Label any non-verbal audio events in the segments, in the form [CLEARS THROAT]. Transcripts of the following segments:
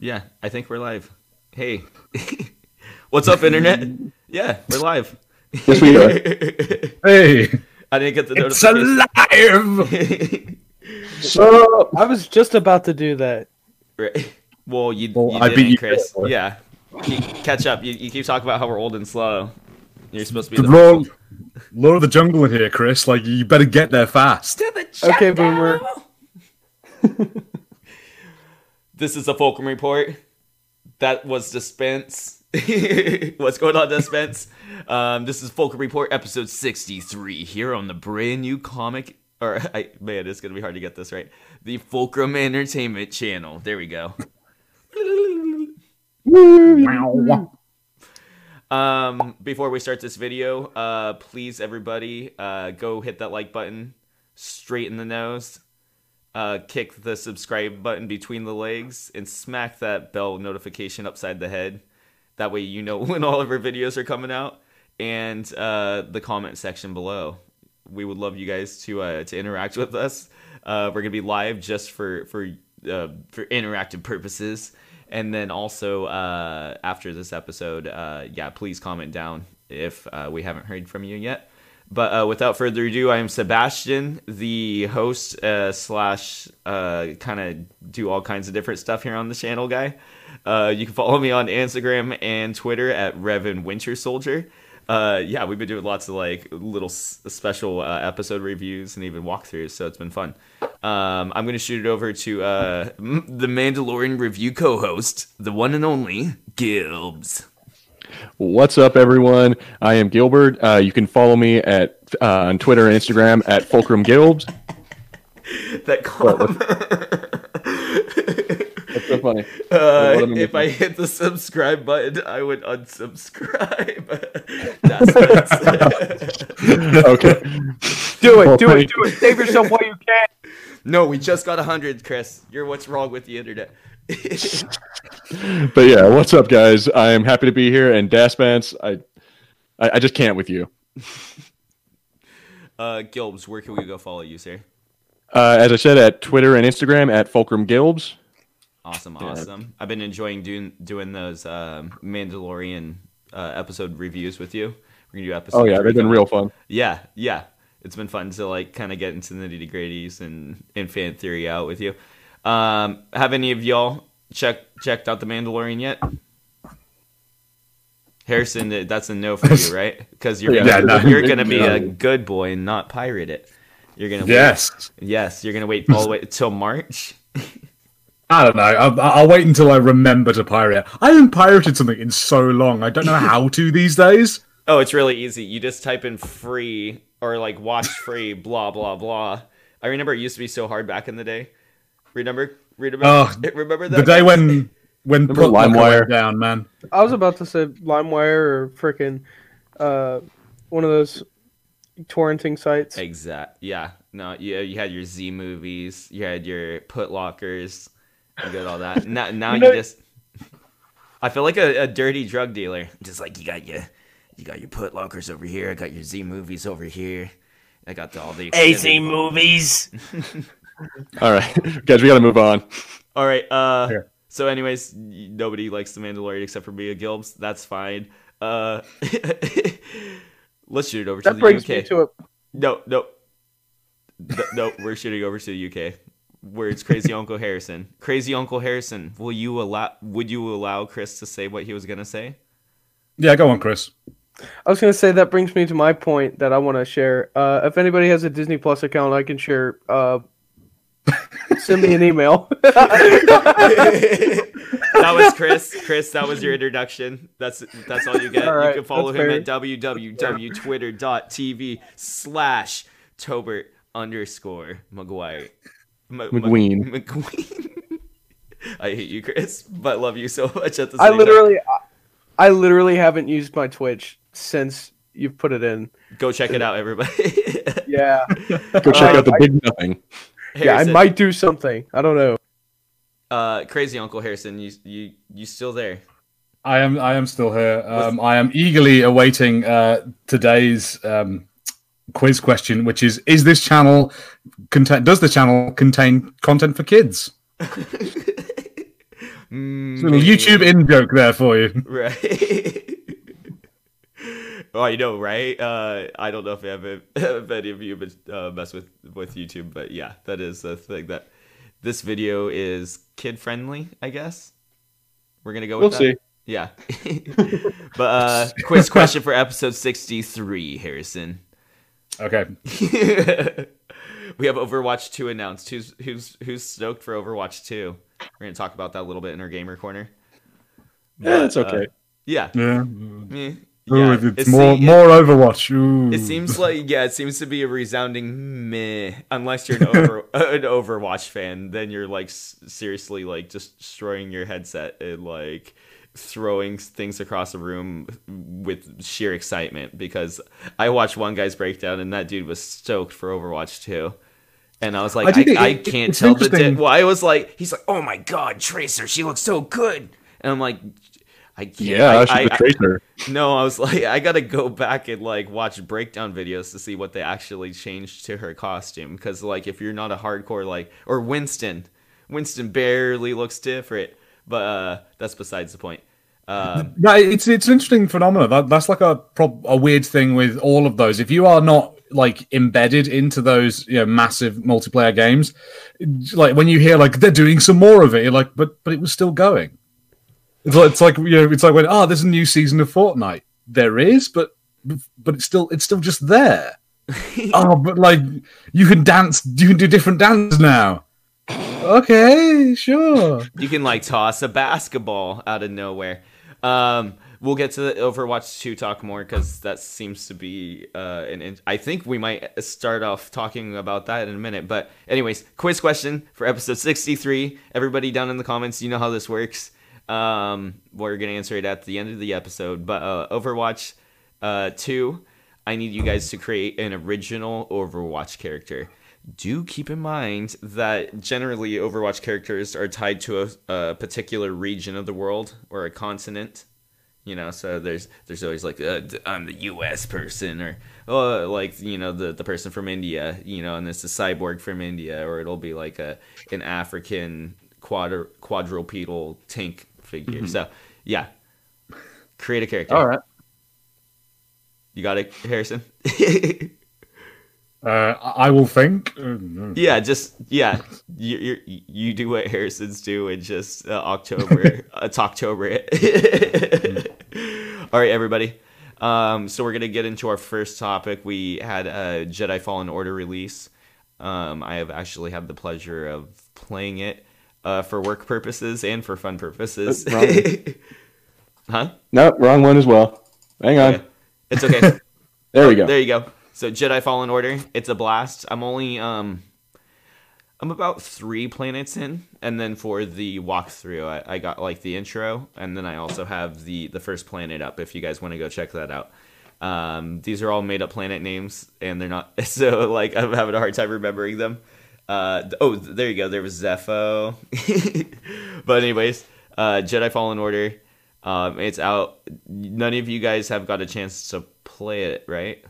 Yeah, I think we're live. Hey, [LAUGHS] what's up, internet? [LAUGHS] Yeah, we're live. Yes, we are. [LAUGHS] Hey, I didn't get the it's notification. alive. So, I was just about to do that. Right. Well, you, Well, you I beat you Chris. to. Yeah, Keep- catch up. You, you keep talking about how we're old and slow. You're supposed to The be Lord, Lord of the Jungle in here, Chris. Like, you better get there fast. Okay, Boomer. This is a Fulcrum report. That was Dispense. [LAUGHS] What's going on, Dispense? [LAUGHS] Um, this is Fulcrum Report, episode 63, here on the brand new comic. Or, [LAUGHS] I, man, it's going to be hard to get this right. The Fulcrum Entertainment Channel. There we go. Um, before we start this video, uh, please everybody, uh, go hit that like button straight in the nose. Uh, kick the subscribe button between the legs and smack that bell notification upside the head. That way you know [LAUGHS] when all of our videos are coming out. And uh, the comment section below. We would love you guys to uh, to interact with us. Uh, we're gonna be live just for for uh, for interactive purposes. And then also uh, after this episode, uh, yeah, please comment down if uh, we haven't heard from you yet. But uh, without further ado, I am Sebastian, the host uh, slash uh, kind of do all kinds of different stuff here on the channel guy. Uh, you can follow me on Instagram and Twitter at Revan Winter Soldier. Uh, yeah, we've been doing lots of like little special uh, episode reviews and even walkthroughs, so it's been fun. Um, I'm gonna shoot it over to the Mandalorian review co-host, the one and only Gibbs. What's up, everyone? I am Gilbert. Uh, you can follow me at uh, on Twitter and Instagram at Fulcrum Gilbs. [LAUGHS] That comment. That's so funny. Uh, What am I if I hit the subscribe button, I would unsubscribe. [LAUGHS] That's Okay. [LAUGHS] Do Well, it, do it, do it. Save yourself while you can. no, we just got hundred, Chris. You're what's wrong with the internet. [LAUGHS] But yeah, what's up, guys? I am happy to be here. And Daspants, I, I, I just can't with you. [LAUGHS] uh, Gilbs, where can we go follow you, sir? Uh, as I said, at Twitter and Instagram at Fulcrum Gilbs. Awesome, awesome. I've been enjoying doing doing those um, Mandalorian uh, episode reviews with you. We're gonna do episodes. Oh yeah, they've been real fun. Yeah, yeah. It's been fun to like kind of get into the nitty gritties and and fan theory out with you. Um, have any of y'all checked checked out the Mandalorian yet? Harrison, that's a no for you, [LAUGHS] right? Because you're Yeah, gonna, no. you're gonna be No. a good boy and not pirate it. You're gonna wait- Yes. yes, you're gonna wait all the way till March. [LAUGHS] I don't know. I'll, I'll wait until I remember to pirate. I haven't pirated something in so long. I don't know [LAUGHS] how to these days. Oh, it's really easy. You just type in free or like watch free, blah blah blah. I remember it used to be so hard back in the day. Remember? Remember? Oh, [LAUGHS] remember that? The day when [LAUGHS] when Put LimeWire? went down, man. I was about to say LimeWire or frickin' uh, one of those torrenting sites. Exact. Yeah. No. You you had your Z movies. You had your Put Lockers. You got all that. Now [LAUGHS] now you, You just. I feel like a, a dirty drug dealer. Just like you got your, you got your Put Lockers over here. I got your Z movies over here. I got the, all the extended- movies. [LAUGHS] All right, [LAUGHS] guys, we got to move on. All right. Uh, Here. so, anyways, nobody likes the Mandalorian except for Mia Gilbs. That's fine. Uh, [LAUGHS] let's shoot it over to That the brings UK. me to a No, no, no, no. We're shooting over to the UK, where it's Crazy Uncle Harrison. Crazy Uncle Harrison, will you allow? Would you allow Chris to say what he was gonna say? Yeah, go on, Chris. I was gonna say that brings me to my point that I want to share. Uh, if anybody has a Disney Plus account, I can share. Uh, send me an email. [LAUGHS] that was Chris. Chris, that was your introduction. That's that's all you get. All right, you can follow him fair. at www.twitter.tv slash Tobert underscore McGuire. M- McQueen. Mc- McQueen. [LAUGHS] I hate you, Chris, but love you so much at the same I time. literally, I, I literally haven't used my Twitch since you've put it in. Go check it out, everybody. [LAUGHS] Yeah, Go check Uh, out the I- big nothing. yeah, I might do something. I don't know. Uh, crazy Uncle Harrison, you you you still there? I am. I am still here. Um, I am eagerly awaiting uh, today's um, quiz question, which is: Is this channel contain? Does the channel contain content for kids? [LAUGHS] Little YouTube in joke there for you. Right. [LAUGHS] oh, I know, right? Uh, I don't know if, have, [LAUGHS] if any of you been, uh, mess with with YouTube, but yeah, that is the thing that this video is kid friendly. I guess we're gonna go. With We'll that. see. Yeah. [LAUGHS] but uh, quiz question for episode sixty three, Harrison. Okay. [LAUGHS] we have Overwatch 2 announced. Who's who's who's stoked for Overwatch 2? We're gonna talk about that a little bit in our gamer corner. Yeah, it's But, uh, okay. yeah. Yeah. Ooh, yeah. it's It more more Overwatch. Ooh. It, it seems like yeah, it seems to be a resounding meh. Unless you're an, [LAUGHS] over, an Overwatch fan, then you're like seriously like just destroying your headset and like throwing things across the room with sheer excitement. Because I watched one guy's breakdown and that dude was stoked for Overwatch 2. And I was like, I I, it- I, can't tell the di- Well, I was like, he's like, oh my god, Tracer, she looks so good. And I'm like, I can't. Yeah, I, I- a tracer. [LAUGHS] no, I was like, I gotta go back and like watch breakdown videos to see what they actually changed to her costume. Because like, if you're not a hardcore like, or Winston, Winston barely looks different. But uh, that's besides the point. Um, [LAUGHS] No, it's it's an interesting phenomenon. That that's like a prob- a weird thing with all of those. If you are not like embedded into those you know massive multiplayer games, like when you hear like they're doing some more of it, you're like, but but it was still going. It's like, it's like you know, it's like when oh, there's a new season of Fortnite. There is, but but it's still it's still just there. [LAUGHS] oh, but like you can dance, you can do different dances now. Okay, sure. you can like toss a basketball out of nowhere. Um, we'll get to the Overwatch 2 talk more because that seems to be uh, an. In- I think we might start off talking about that in a minute. But anyways, quiz question for episode 63. Everybody down in the comments, you know how this works. Um, we're gonna answer it at the end of the episode. But uh, Overwatch uh, 2, I need you guys to create an original Overwatch character. Do keep in mind that generally Overwatch characters are tied to a, a particular region of the world or a continent. You know, so there's there's always like uh, I'm the U.S. person or oh like you know the the person from India. You know, and it's a cyborg from India, or it'll be like a an African quadr quadrupedal tank figure. So yeah, create a character. All right. You got it, Harrison. Uh, I will think. Uh. [LAUGHS] Yeah, just yeah, you you you do what Harrison's do and just uh, October, [LAUGHS] it's October. [LAUGHS] All right, everybody. Um, so we're gonna get into our first topic. We had a Jedi Fallen Order release. Um, I have actually had the pleasure of playing it uh, for work purposes and for fun purposes. Uh, [LAUGHS] huh? No, wrong one as well. Hang on. Okay. It's okay. [LAUGHS] There we go. There you go. So Jedi Fallen Order, it's a blast. I'm only um I'm about three planets in, and then for the walkthrough, I, I got like the intro, and then I also have the the first planet up. If you guys want to go check that out, um, these are all made up planet names, and they're not [LAUGHS] so like I'm having a hard time remembering them. Uh, oh, there you go. There was Zeffo, [LAUGHS] but anyways, uh, Jedi Fallen Order. Um, it's out. None of you guys have got a chance to play it, right?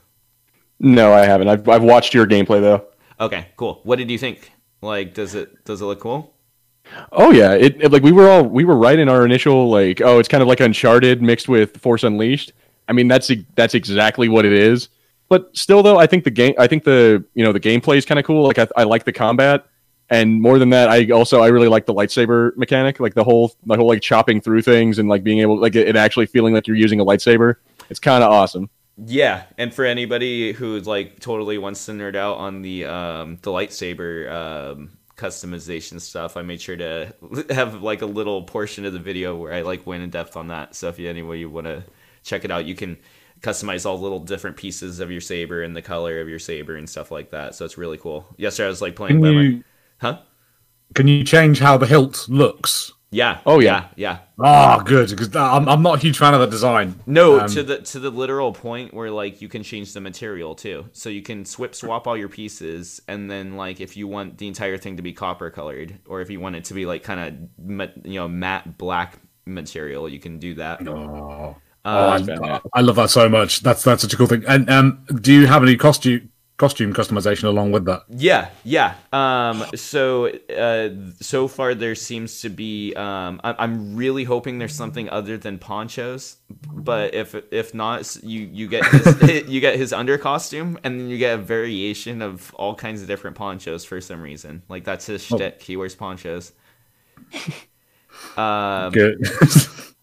No, I haven't. I've, I've watched your gameplay though. Okay, cool. What did you think? Like, does it does it look cool? Oh yeah, it, it- like we were all we were right in our initial like oh it's kind of like Uncharted mixed with Force Unleashed. I mean that's that's exactly what it is. But still though, I think the game I think the you know the gameplay is kind of cool. Like I, I like the combat, and more than that, I also I really like the lightsaber mechanic. Like the whole the whole like chopping through things and like being able like it, it actually feeling like you're using a lightsaber. It's kind of awesome. Yeah, and for anybody who's like totally wants to nerd out on the um the lightsaber um customization stuff, I made sure to [LAUGHS] have like a little portion of the video where I like went in depth on that. So if you anybody you want to check it out, you can customize all the little different pieces of your saber and the color of your saber and stuff like that. So it's really cool. Yesterday I was like playing Can by my you huh? can you change how the hilt looks? Yeah. Oh, yeah. yeah. Ah, good because I'm I'm not a huge fan of the design. No, Um, to the to the literal point where like you can change the material too. So you can swip swap all your pieces, and then like if you want the entire thing to be copper colored, or if you want it to be like kind of you know matte black material, you can do that. Oh, Um, I, I love that so much. That's that's such a cool thing. And um, do you have any costume costume customization along with that. Yeah, yeah. Um, so uh, so far there seems to be. Um, I- I'm really hoping there's something other than ponchos, but if if not, you you get his, [LAUGHS] you get his under costume, and then you get a variation of all kinds of different ponchos for some reason. Like that's his shtick. He wears ponchos. [LAUGHS] Um, Good. [LAUGHS]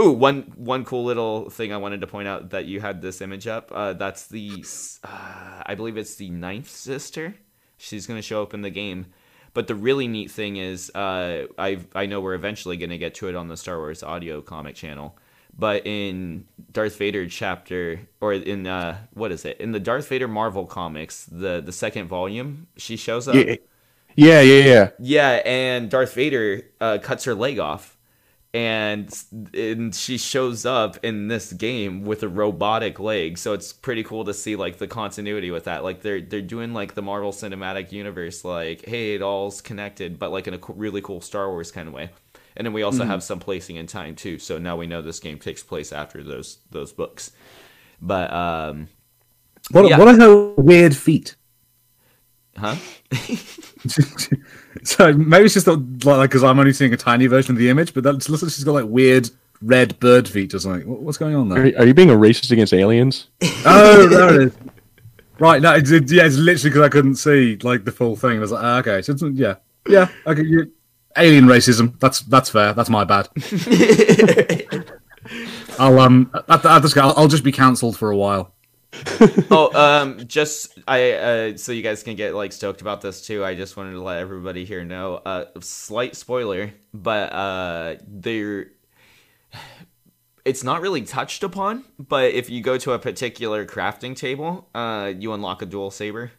Ooh, one one cool little thing I wanted to point out that you had this image up. Uh, that's the, uh, I believe it's the ninth sister. She's gonna show up in the game. But the really neat thing is, uh, I I know we're eventually gonna get to it on the Star Wars audio comic channel. But in Darth Vader chapter, or in uh, what is it? In the Darth Vader Marvel comics, the the second volume, she shows up. Yeah, yeah, yeah, yeah. Yeah, and Darth Vader uh, cuts her leg off, and and she shows up in this game with a robotic leg. So it's pretty cool to see like the continuity with that. Like they're they're doing like the Marvel Cinematic Universe, like hey, it all's connected, but like in a co- really cool Star Wars kind of way. And then we also have some placing in time too. So now we know this game takes place after those those books. But um, What, Yeah. what are her weird feet? Huh? [LAUGHS] so maybe it's just not like because I'm only seeing a tiny version of the image, but that looks like she's got like weird red bird feet or something. What- What's going on there? Are, are you being a racist against aliens? [LAUGHS] oh, there it is. Right, no, it's, it, yeah, it's literally because I couldn't see like the full thing. I was like, ah, okay, so it's, yeah, yeah, okay, you, alien racism. That's that's fair. That's my bad. [LAUGHS] I'll um, at, at this, I'll, I'll just be cancelled for a while. [LAUGHS] oh, um, just I uh, so you guys can get like stoked about this too. I just wanted to let everybody here know. Uh, slight spoiler, but uh, there, it's not really touched upon. But if you go to a particular crafting table, uh, you unlock a dual saber.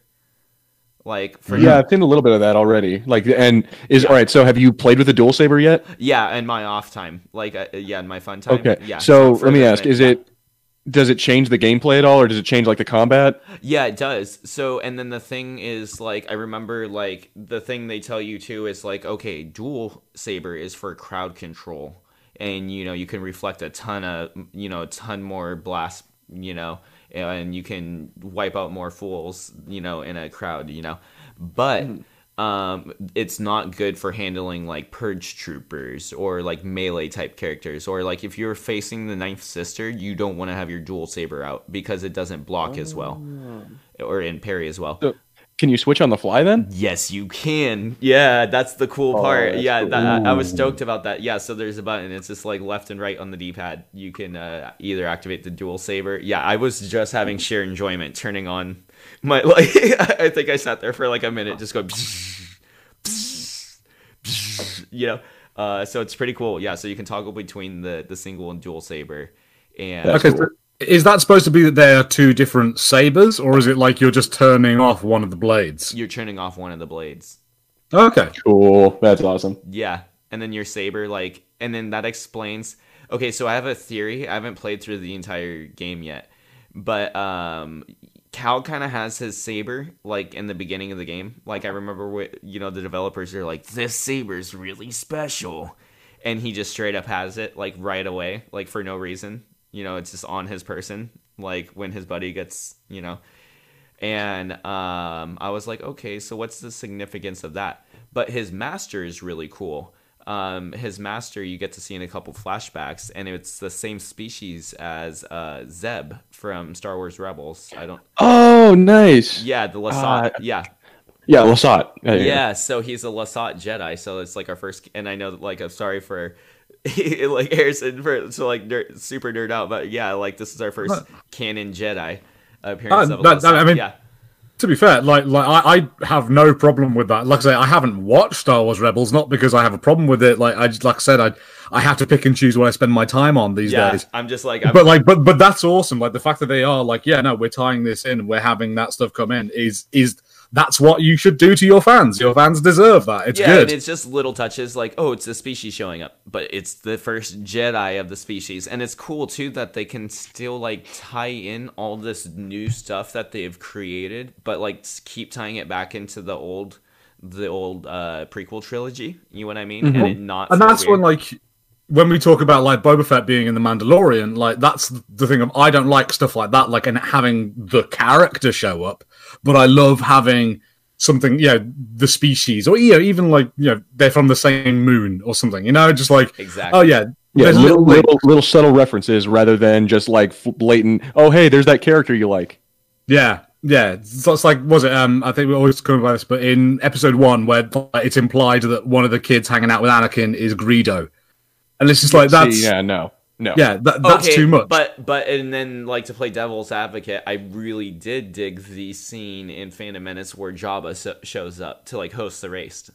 Like for Yeah, I've seen a little bit of that already. Like, and is all right. So, have you played with the dual saber yet? yeah, in my off time, like uh, yeah, in my fun time. Okay. yeah. so let me ask: Is it does it change the gameplay at all, or does it change like the combat? Yeah, it does. So, and then the thing is, like, I remember, like, the thing they tell you too is, like, okay, dual saber is for crowd control. And, you know, you can reflect a ton of, you know, a ton more blast, you know, and you can wipe out more fools, you know, in a crowd, you know. But, hmm. Um, it's not good for handling like purge troopers or like melee type characters or like if you're facing the ninth sister you don't want to have your dual saber out because it doesn't block as well or in parry as well. So, can you switch on the fly then? yes you can. Yeah that's the cool part. yeah cool. that, I, I was stoked about that. Yeah so there's a button. It's just like left and right on the d-pad. You can uh, either activate the dual saber. Yeah i was just having sheer enjoyment turning on my [LAUGHS] like i think i sat there for like a minute just going [LAUGHS] you know uh, so it's pretty cool yeah so you can toggle between the the single and dual saber and Okay, so is that supposed to be that they are two different sabers, or is it like you're just turning off one of the blades? you're turning off one of the blades Okay, Cool. That's awesome. yeah and then your saber like and then that explains okay so i have a theory i haven't played through the entire game yet but um cal kind of has his saber like in the beginning of the game like i remember what you know the developers are like this saber's really special and he just straight up has it like right away like for no reason you know it's just on his person like when his buddy gets you know and um, I was like, okay, so what's the significance of that? But his master is really cool. Um, his master, you get to see in a couple flashbacks, and it's the same species as uh, Zeb from Star Wars Rebels. I don't, Oh, nice. yeah, the Lasat, Uh, yeah, Yeah, Lasat. Yeah, yeah. yeah. So he's a Lasat Jedi. So it's like our first, and I know, that, like, I'm sorry for. [LAUGHS] like Harrison for so like nerd, super nerd out, but yeah, like this is our first canon Jedi appearance Uh, of a that- that- I mean, yeah, to be fair, like like I, I have no problem with that. Like I say, I haven't watched Star Wars Rebels, not because I have a problem with it. Like I just like I said, I I have to pick and choose what I spend my time on these yeah. days. I'm just like, I'm, But like, but but that's awesome. Like the fact that they are like, yeah, no, we're tying this in. We're having that stuff come in. Is is that's what you should do to your fans. Your fans deserve that. It's yeah, good. and it's just little touches like, oh, it's the species showing up, but it's the first Jedi of the species, and it's cool too that they can still like tie in all this new stuff that they've created, but like keep tying it back into the old, the old uh prequel trilogy. You know what I mean? And it not and that's when like when we talk about like Boba Fett being in the Mandalorian, like that's the thing of I don't like stuff like that, like and having the character show up, but I love having something, you know, the species, or you know, even like you know, they're from the same moon or something, you know, just like Exactly. oh yeah, Yeah, there's little, little little subtle references rather than just like blatant. Oh, hey, there's that character you like. Yeah, yeah. So it's like, was it? Um, I think we always come about this, but in episode one, where it's implied that one of the kids hanging out with Anakin is Greedo, and it's just like that's See, yeah, yeah, no, no. that, that's okay, too much. But but and then like to play devil's advocate, I really did dig the scene in Phantom Menace where Jabba so- shows up to like host the race.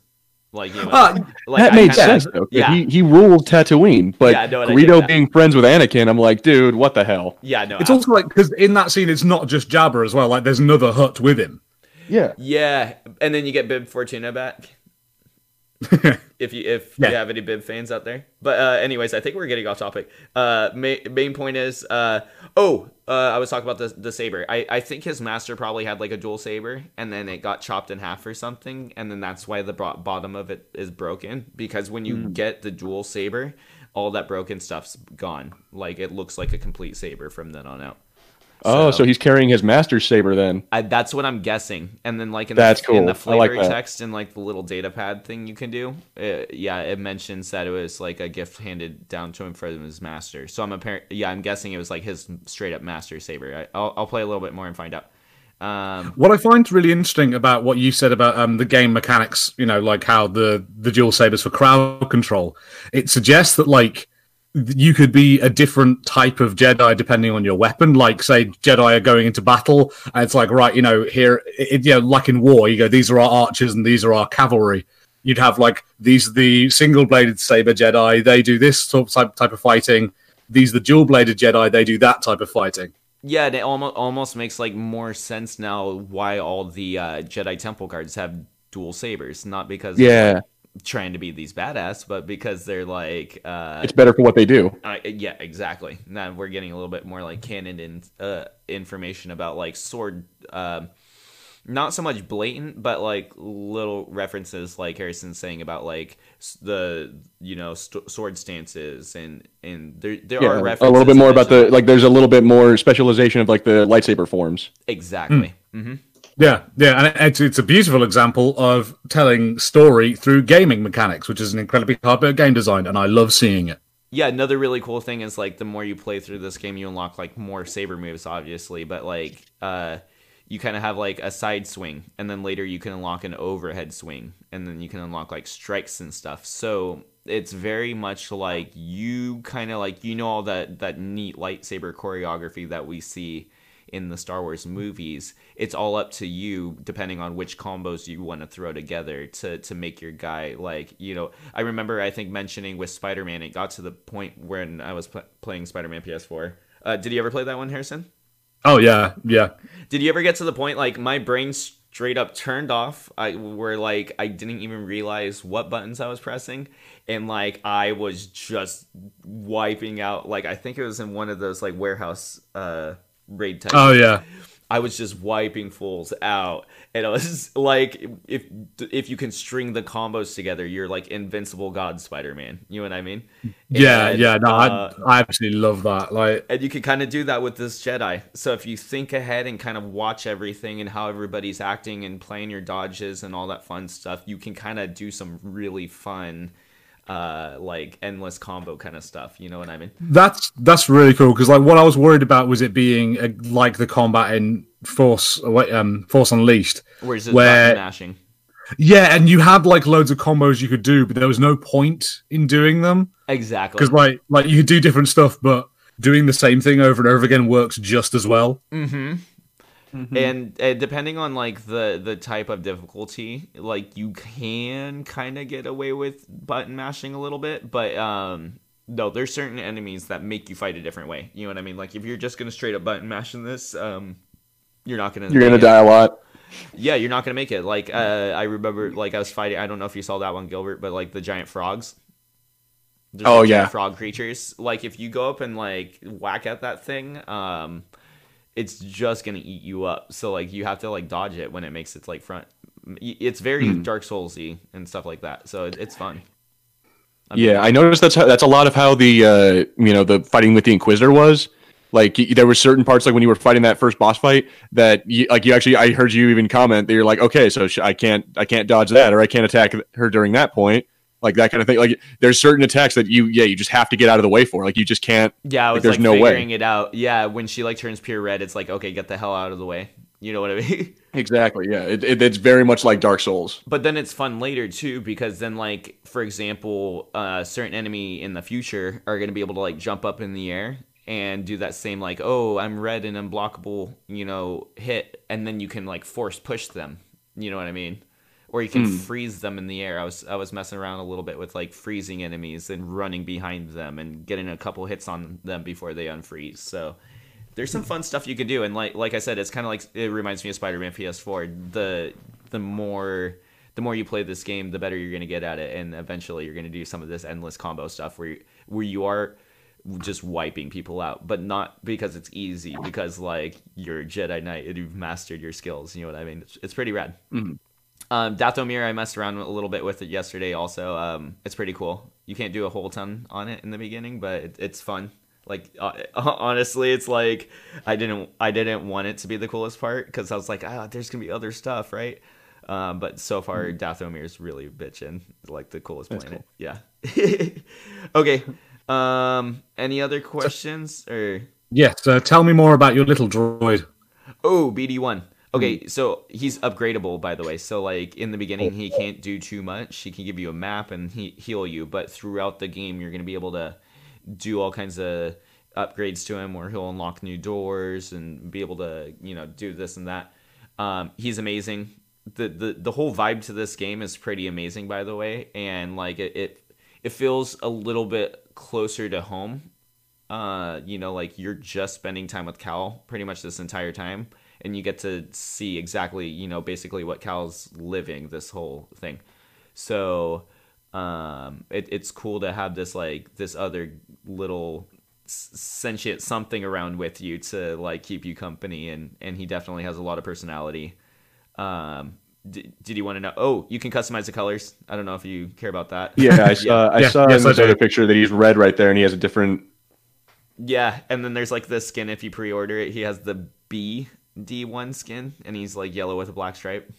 Like you know, Ah, like that I made kinda- sense though. 'cause Yeah, He he ruled Tatooine, but Yeah, no, and I Greedo being friends with Anakin, I'm like, dude, what the hell? yeah, no, it's I- also like because in that scene, it's not just Jabba as well. Like there's another Hutt with him. Yeah, yeah, and then you get Bib Fortuna back. [LAUGHS] if you if Yeah. you have any Bib fans out there, but uh, anyways, I think we're getting off topic. Uh, main main point is, uh, oh, uh, I was talking about the the saber. I I think his master probably had like a dual saber, and then it got chopped in half or something, and then that's why the bottom of it is broken because when you get the dual saber, all that broken stuff's gone. Like it looks like a complete saber from then on out. Oh, so he's carrying his master's saber then. I, that's what I'm guessing. And then like in That's the, in the cool. I like flavor text and like the little data pad thing you can do, uh, yeah, it mentions that it was like a gift handed down to him from his master. So I'm apparent. Yeah, I'm guessing it was like his straight up master saber. I, I'll I'll play a little bit more and find out. Um, What I find really interesting about what you said about um, the game mechanics, you know, like how the the dual sabers for crowd control, it suggests that like th- you could be a different type of Jedi depending on your weapon. Like, say, Jedi are going into battle, and it's like, right, you know, here, it, you know, like in war, you go, these are our archers and these are our cavalry. You'd have like these are the single bladed saber Jedi. They do this type type of fighting. These the dual bladed Jedi. They do that type of fighting. yeah, it almost almost makes like more sense now why all the uh, Jedi Temple guards have dual sabers, not because they're, Yeah, like, trying to be these badass, but because they're like uh, it's better for what they do. Uh, yeah, exactly. Now we're getting a little bit more like canon and uh, information about like sword, um, not so much blatant, but like little references, like Harrison's saying about like the you know st- sword stances and and there there Yeah, are references a little bit more about the like. There's a little bit more specialization of like the lightsaber forms. exactly. hmm Yeah, yeah, and it's it's a beautiful example of telling story through gaming mechanics, which is an incredibly hard bit of game design, and I love seeing it. Yeah, another really cool thing is like the more you play through this game, you unlock like more saber moves, obviously, but like uh, you kind of have like a side swing, and then later you can unlock an overhead swing, and then you can unlock like strikes and stuff. So it's very much like you kind of like you know all that that neat lightsaber choreography that we see in the Star Wars movies. It's all up to you, depending on which combos you want to throw together to to make your guy like you know. I remember I think mentioning with Spider Man, it got to the point when I was pl- playing Spider Man PS4. Uh, did you ever play that one, Harrison? Oh yeah, yeah, Did you ever get to the point like my brain straight up turned off? I where like I didn't even realize what buttons I was pressing, and like I was just wiping out. Like I think it was in one of those like warehouse uh raid type. oh yeah. I was just wiping fools out, and it was [LAUGHS] like if if you can string the combos together, you're like invincible God Spider Man. You know what I mean? Yeah, And, yeah, no, uh, I, I absolutely love that. Like, and you can kind of do that with this Jedi. So if you think ahead and kind of watch everything and how everybody's acting and playing your dodges and all that fun stuff, you can kind of do some really fun, uh, like endless combo kind of stuff. You know what I mean? that's that's really cool because like what I was worried about was it being uh, like the combat in Force um Force Unleashed. Where's it Where- mashing? Yeah, and you had like loads of combos you could do, but there was no point in doing them Exactly. because like like you could do different stuff, but doing the same thing over and over again works just as well. Mm-hmm. And uh, depending on like the the type of difficulty, like you can kind of get away with button mashing a little bit, but um no, there's certain enemies that make you fight a different way. You know what I mean? Like if you're just gonna straight up button mash in this, um, you're not gonna. You're gonna it. die a lot. Yeah, you're not gonna make it. Like uh, I remember, like I was fighting. I don't know if you saw that one, Gilbert, but like the giant frogs. There's, Oh, like, yeah. frog creatures. Like if you go up and like whack at that thing, um, it's just gonna eat you up. So like you have to like dodge it when it makes its like front. It's very Hmm. Dark Soulsy and stuff like that. So it, it's fun. Yeah, I noticed that's how, that's a lot of how the uh, you know the fighting with the Inquisitor was. Like y- there were certain parts, like when you were fighting that first boss fight, that you, like you actually, I heard you even comment that you're like, okay, so sh- I can't, I can't dodge that, or I can't attack her during that point, like that kind of thing. Like there's certain attacks that you, yeah, you just have to get out of the way for. Like you just can't. Yeah, I Like, there's like, no way. figuring it out. Yeah, when she like turns pure red, it's like okay, get the hell out of the way. You know what I mean? [LAUGHS] Exactly. Yeah, it, it, it's very much like Dark Souls. But then it's fun later too because then like for example, uh certain enemy in the future are going to be able to like jump up in the air and do that same like oh, I'm red and unblockable, you know, hit and then you can like force push them. You know what I mean? Or you can hmm. freeze them in the air. I was I was messing around a little bit with like freezing enemies and running behind them and getting a couple hits on them before they unfreeze. So there's some fun stuff you can do. And like like i said it's kind of like it reminds me of spider-man ps4 the the more the more you play this game the better you're going to get at it. And eventually you're going to do some of this endless combo stuff where you, where you are just wiping people out but not because it's easy because like you're a jedi knight and you've mastered your skills. You know what i mean? It's, it's pretty rad mm-hmm. Um, Dathomir, I messed around a little bit with it yesterday. Also, um, it's pretty cool. You can't do a whole ton on it in the beginning, but it, it's fun. Like uh, [LAUGHS] honestly, it's like I didn't I didn't want it to be the coolest part because I was like, ah, there's gonna be other stuff, right? Um, but so far, Mm-hmm. Dathomir is really bitching, like the coolest planet. Yeah. [LAUGHS] okay. Um, any other questions or? Yes. Uh, tell me more about your little droid. Oh, BD1. Okay, so he's upgradable, by the way. So, like in the beginning, he can't do too much. He can give you a map and he heal you, but throughout the game, you're gonna be able to do all kinds of upgrades to him, where he'll unlock new doors and be able to, you know, do this and that. Um, he's amazing. The, the the whole vibe to this game is pretty amazing, by the way, and like it it, it feels a little bit closer to home uh, you know, like you're just spending time with Cal pretty much this entire time, and you get to see exactly, you know, basically what Cal's living this whole thing. So, um, it, it's cool to have this like this other little sentient something around with you to like keep you company, and and he definitely has a lot of personality. Um, d- did you want to know? Oh, you can customize the colors. I don't know if you care about that. Yeah, I [LAUGHS] saw. I Yeah, saw yes, in I this other picture that he's red right there, and he has a different. Yeah, and then there's like this skin if you pre-order it. He has the B D1 skin, and he's like yellow with a black stripe.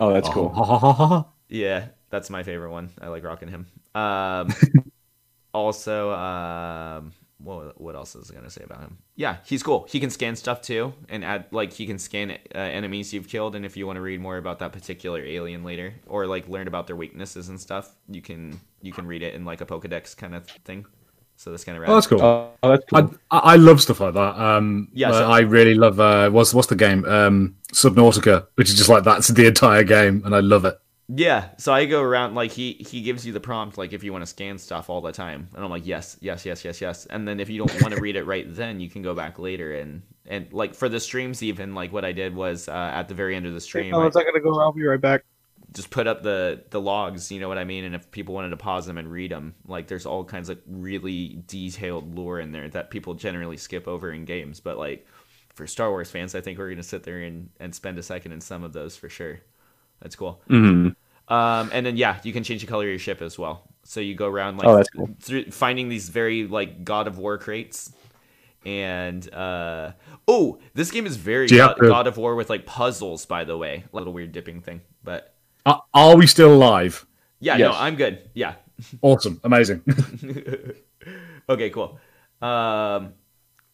Oh, that's cool. [LAUGHS] [LAUGHS] Yeah, that's my favorite one. I like rocking him. Um, [LAUGHS] also, um, what what else is I gonna say about him? Yeah, he's cool. He can scan stuff too, and add like he can scan uh, enemies you've killed. And if you want to read more about that particular alien later, or like learn about their weaknesses and stuff, you can you can read it in like a Pokedex kind of thing. So that's kind of rad. Oh, that's cool. Oh, that's I, cool. I I love stuff like that. Um, Yeah, uh, so- I really love. Uh, what's what's the game? Um, Subnautica, which is just like that's the entire game, and I love it. Yeah, so I go around like he he gives you the prompt like if you want to scan stuff all the time, and I'm like yes, yes, yes, yes, yes, and then if you don't want to read it right then, you can go back later and and like for the streams even like what I did was uh, at the very end of the Hey, stream fellas, I I gotta go. I'll be right back. Just put up the the logs, you know what I mean, and if people wanted to pause them and read them, like there's all kinds of really detailed lore in there that people generally skip over in games, but like for Star Wars fans, I think we're gonna sit there and and spend a second in some of those for sure. That's cool. hmm Um, and then yeah, you can change the color of your ship as well. So you go around like Oh, cool. through, finding these very like God of War crates. And uh, oh, this game is very God, God of War with like puzzles, by the way. A little weird dipping thing, but Are, are we still live? yeah, no, I'm good. Yeah. [LAUGHS] Awesome, amazing. [LAUGHS] okay, cool. Um,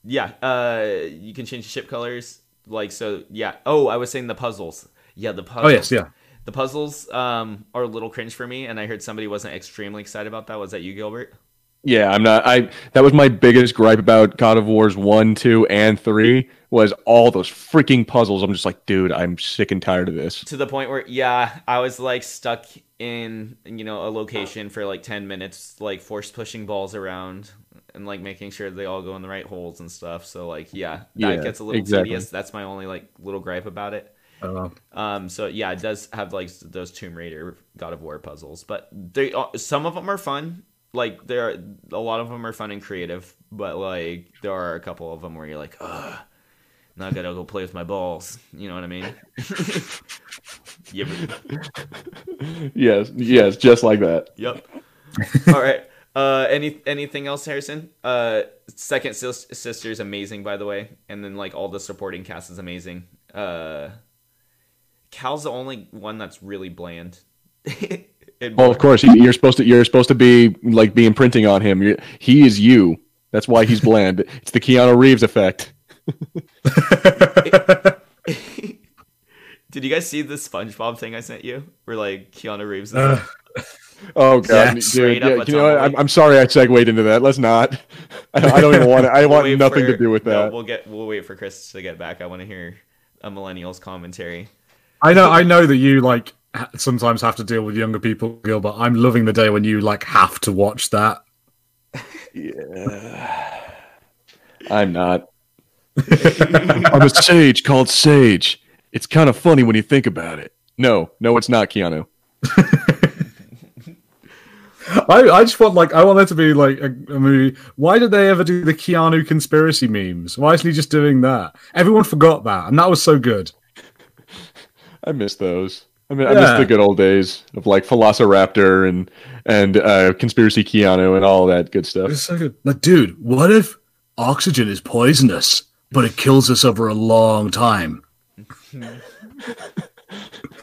yeah, uh, you can change the ship colors. Like so, yeah. Oh, I was saying the puzzles. Yeah, the puzzles. oh yes, yeah. The puzzles um, are a little cringe for me, and I heard somebody wasn't extremely excited about that. Was that you, Gilbert? Yeah, I'm not. I that was my biggest gripe about God of Wars one, two, and three was all those freaking puzzles. I'm just like, dude, I'm sick and tired of this. To the point where, yeah, I was like stuck in you know a location for like ten minutes, like force pushing balls around and like making sure they all go in the right holes and stuff. So like, yeah, that Yeah, gets a little exactly. tedious. That's my only like little gripe about it. Uh, Um, so yeah, it does have like those Tomb Raider, God of War puzzles, but they uh, some of them are fun. Like there, are, a lot of them are fun and creative, but like there are a couple of them where you're like, ugh, now I gotta go play with my balls. You know what I mean? [LAUGHS] you ever- Yes, yes, just like that. Yep. All right. Uh, any anything else, Harrison? Uh, second sis- sister is amazing, by the way, and then like all the supporting cast is amazing. Uh, Cal's the only one that's really bland. [LAUGHS] It- Well, of course, you- you're supposed to. You're supposed to be like be imprinting on him. You're, he is you. That's why he's bland. [LAUGHS] it's the Keanu Reeves effect. [LAUGHS] Did you guys see the SpongeBob thing I sent you? Where like Keanu Reeves. Is Uh, Oh god, Yeah, dude, yeah, you know what? I'm, I'm sorry I segued into that. Let's not. I don't, I don't even want. it. I We'll want nothing for- to do with no, that. we'll get. We'll wait for Chris to get back. I want to hear a millennials commentary. I know, I know that you like ha- sometimes have to deal with younger people, Gil, but I'm loving the day when you like have to watch that. Yeah, I'm not. [LAUGHS] I'm a sage called Sage. It's kind of funny when you think about it. No, no, it's not Keanu. [LAUGHS] I, I just want like I want there to be like a, a movie. Why did they ever do the Keanu conspiracy memes? Why isn't he just doing that? Everyone forgot that, and that was so good. I miss those. I mean, I miss the good old days of like Velociraptor and and uh, conspiracy Keanu and all that good stuff. was so good. Like, dude, what if oxygen is poisonous, but it kills us over a long time? [LAUGHS]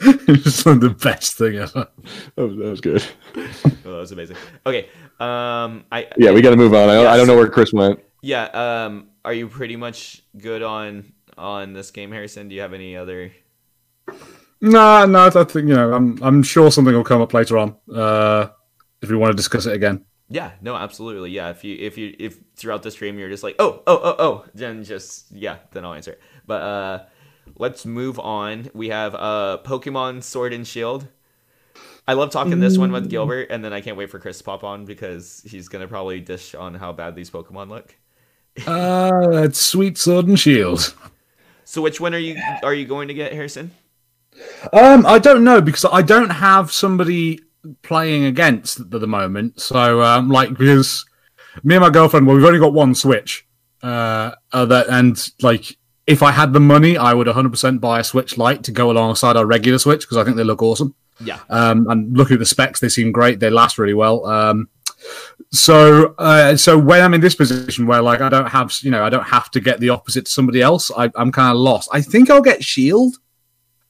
it's just like the best thing ever. That was, that was good. [LAUGHS] Oh, that was amazing. Okay. Um. I. Yeah, we got to move on. I, I don't know where Chris went. Yeah. Um. Are you pretty much good on on this game, Harrison? Do you have any other? No, no, I think you know. I'm I'm sure something will come up later on. Uh, if we want to discuss it again. Yeah. No. Absolutely. Yeah. If you if you if throughout the stream you're just like oh oh oh oh then just yeah then I'll answer it. But uh, let's move on. We have uh Pokemon Sword and Shield. I love talking this one with Gilbert, and then I can't wait for Chris to pop on because he's gonna probably dish on how bad these Pokemon look. Uh, that's Sweet Sword and Shield. So which one are you are you going to get, Harrison? Um, I don't know because I don't have somebody playing against at the moment. So, um, like, because me and my girlfriend, well, we've only got one Switch. Uh, that and like, if I had the money, I would 100% buy a Switch Lite to go alongside our regular Switch because I think they look awesome. Yeah. Um, and looking at the specs, they seem great. They last really well. Um, so, uh, so when I'm in this position where like I don't have, you know, I don't have to get the opposite to somebody else, I, I'm kind of lost. I think I'll get Shield.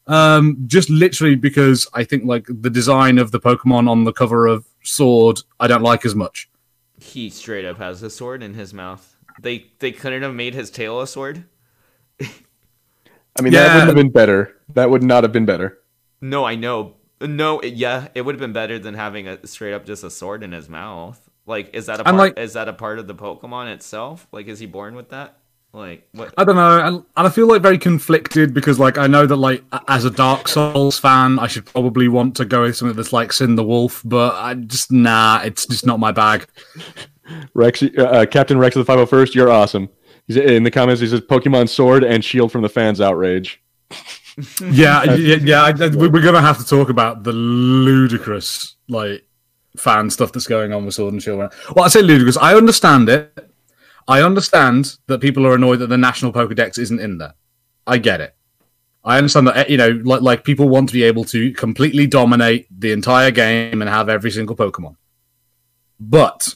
Um, just literally because I think like the design of the Pokemon on the cover of Sword, I don't like as much. He straight up has a sword in his mouth. They they couldn't have made his tail a sword. I mean, Yeah. that wouldn't have been better. That would not have been better. No, I know. No, it- yeah, it would have been better than having a straight up just a sword in his mouth. Like, is that a part? like- is that a part of the Pokemon itself? Like, is he born with that? Like, what? I don't know, and, and I feel like very conflicted because like I know that like as a Dark Souls fan, I should probably want to go with something that's like Sif the Wolf, but I just nah, it's just not my bag. Rex, uh, uh, Captain Rex of the 501st, you're awesome. He's in the comments. He says Pokemon Sword and Shield from the fans outrage. [LAUGHS] yeah, yeah, yeah. I, I- we're gonna have to talk about the ludicrous like fan stuff that's going on with Sword and Shield. Well, I say ludicrous. I understand it. I understand that people are annoyed that the national Pokedex isn't in there. I get it. I understand that eh, you know, like like people want to be able to completely dominate the entire game and have every single Pokemon. But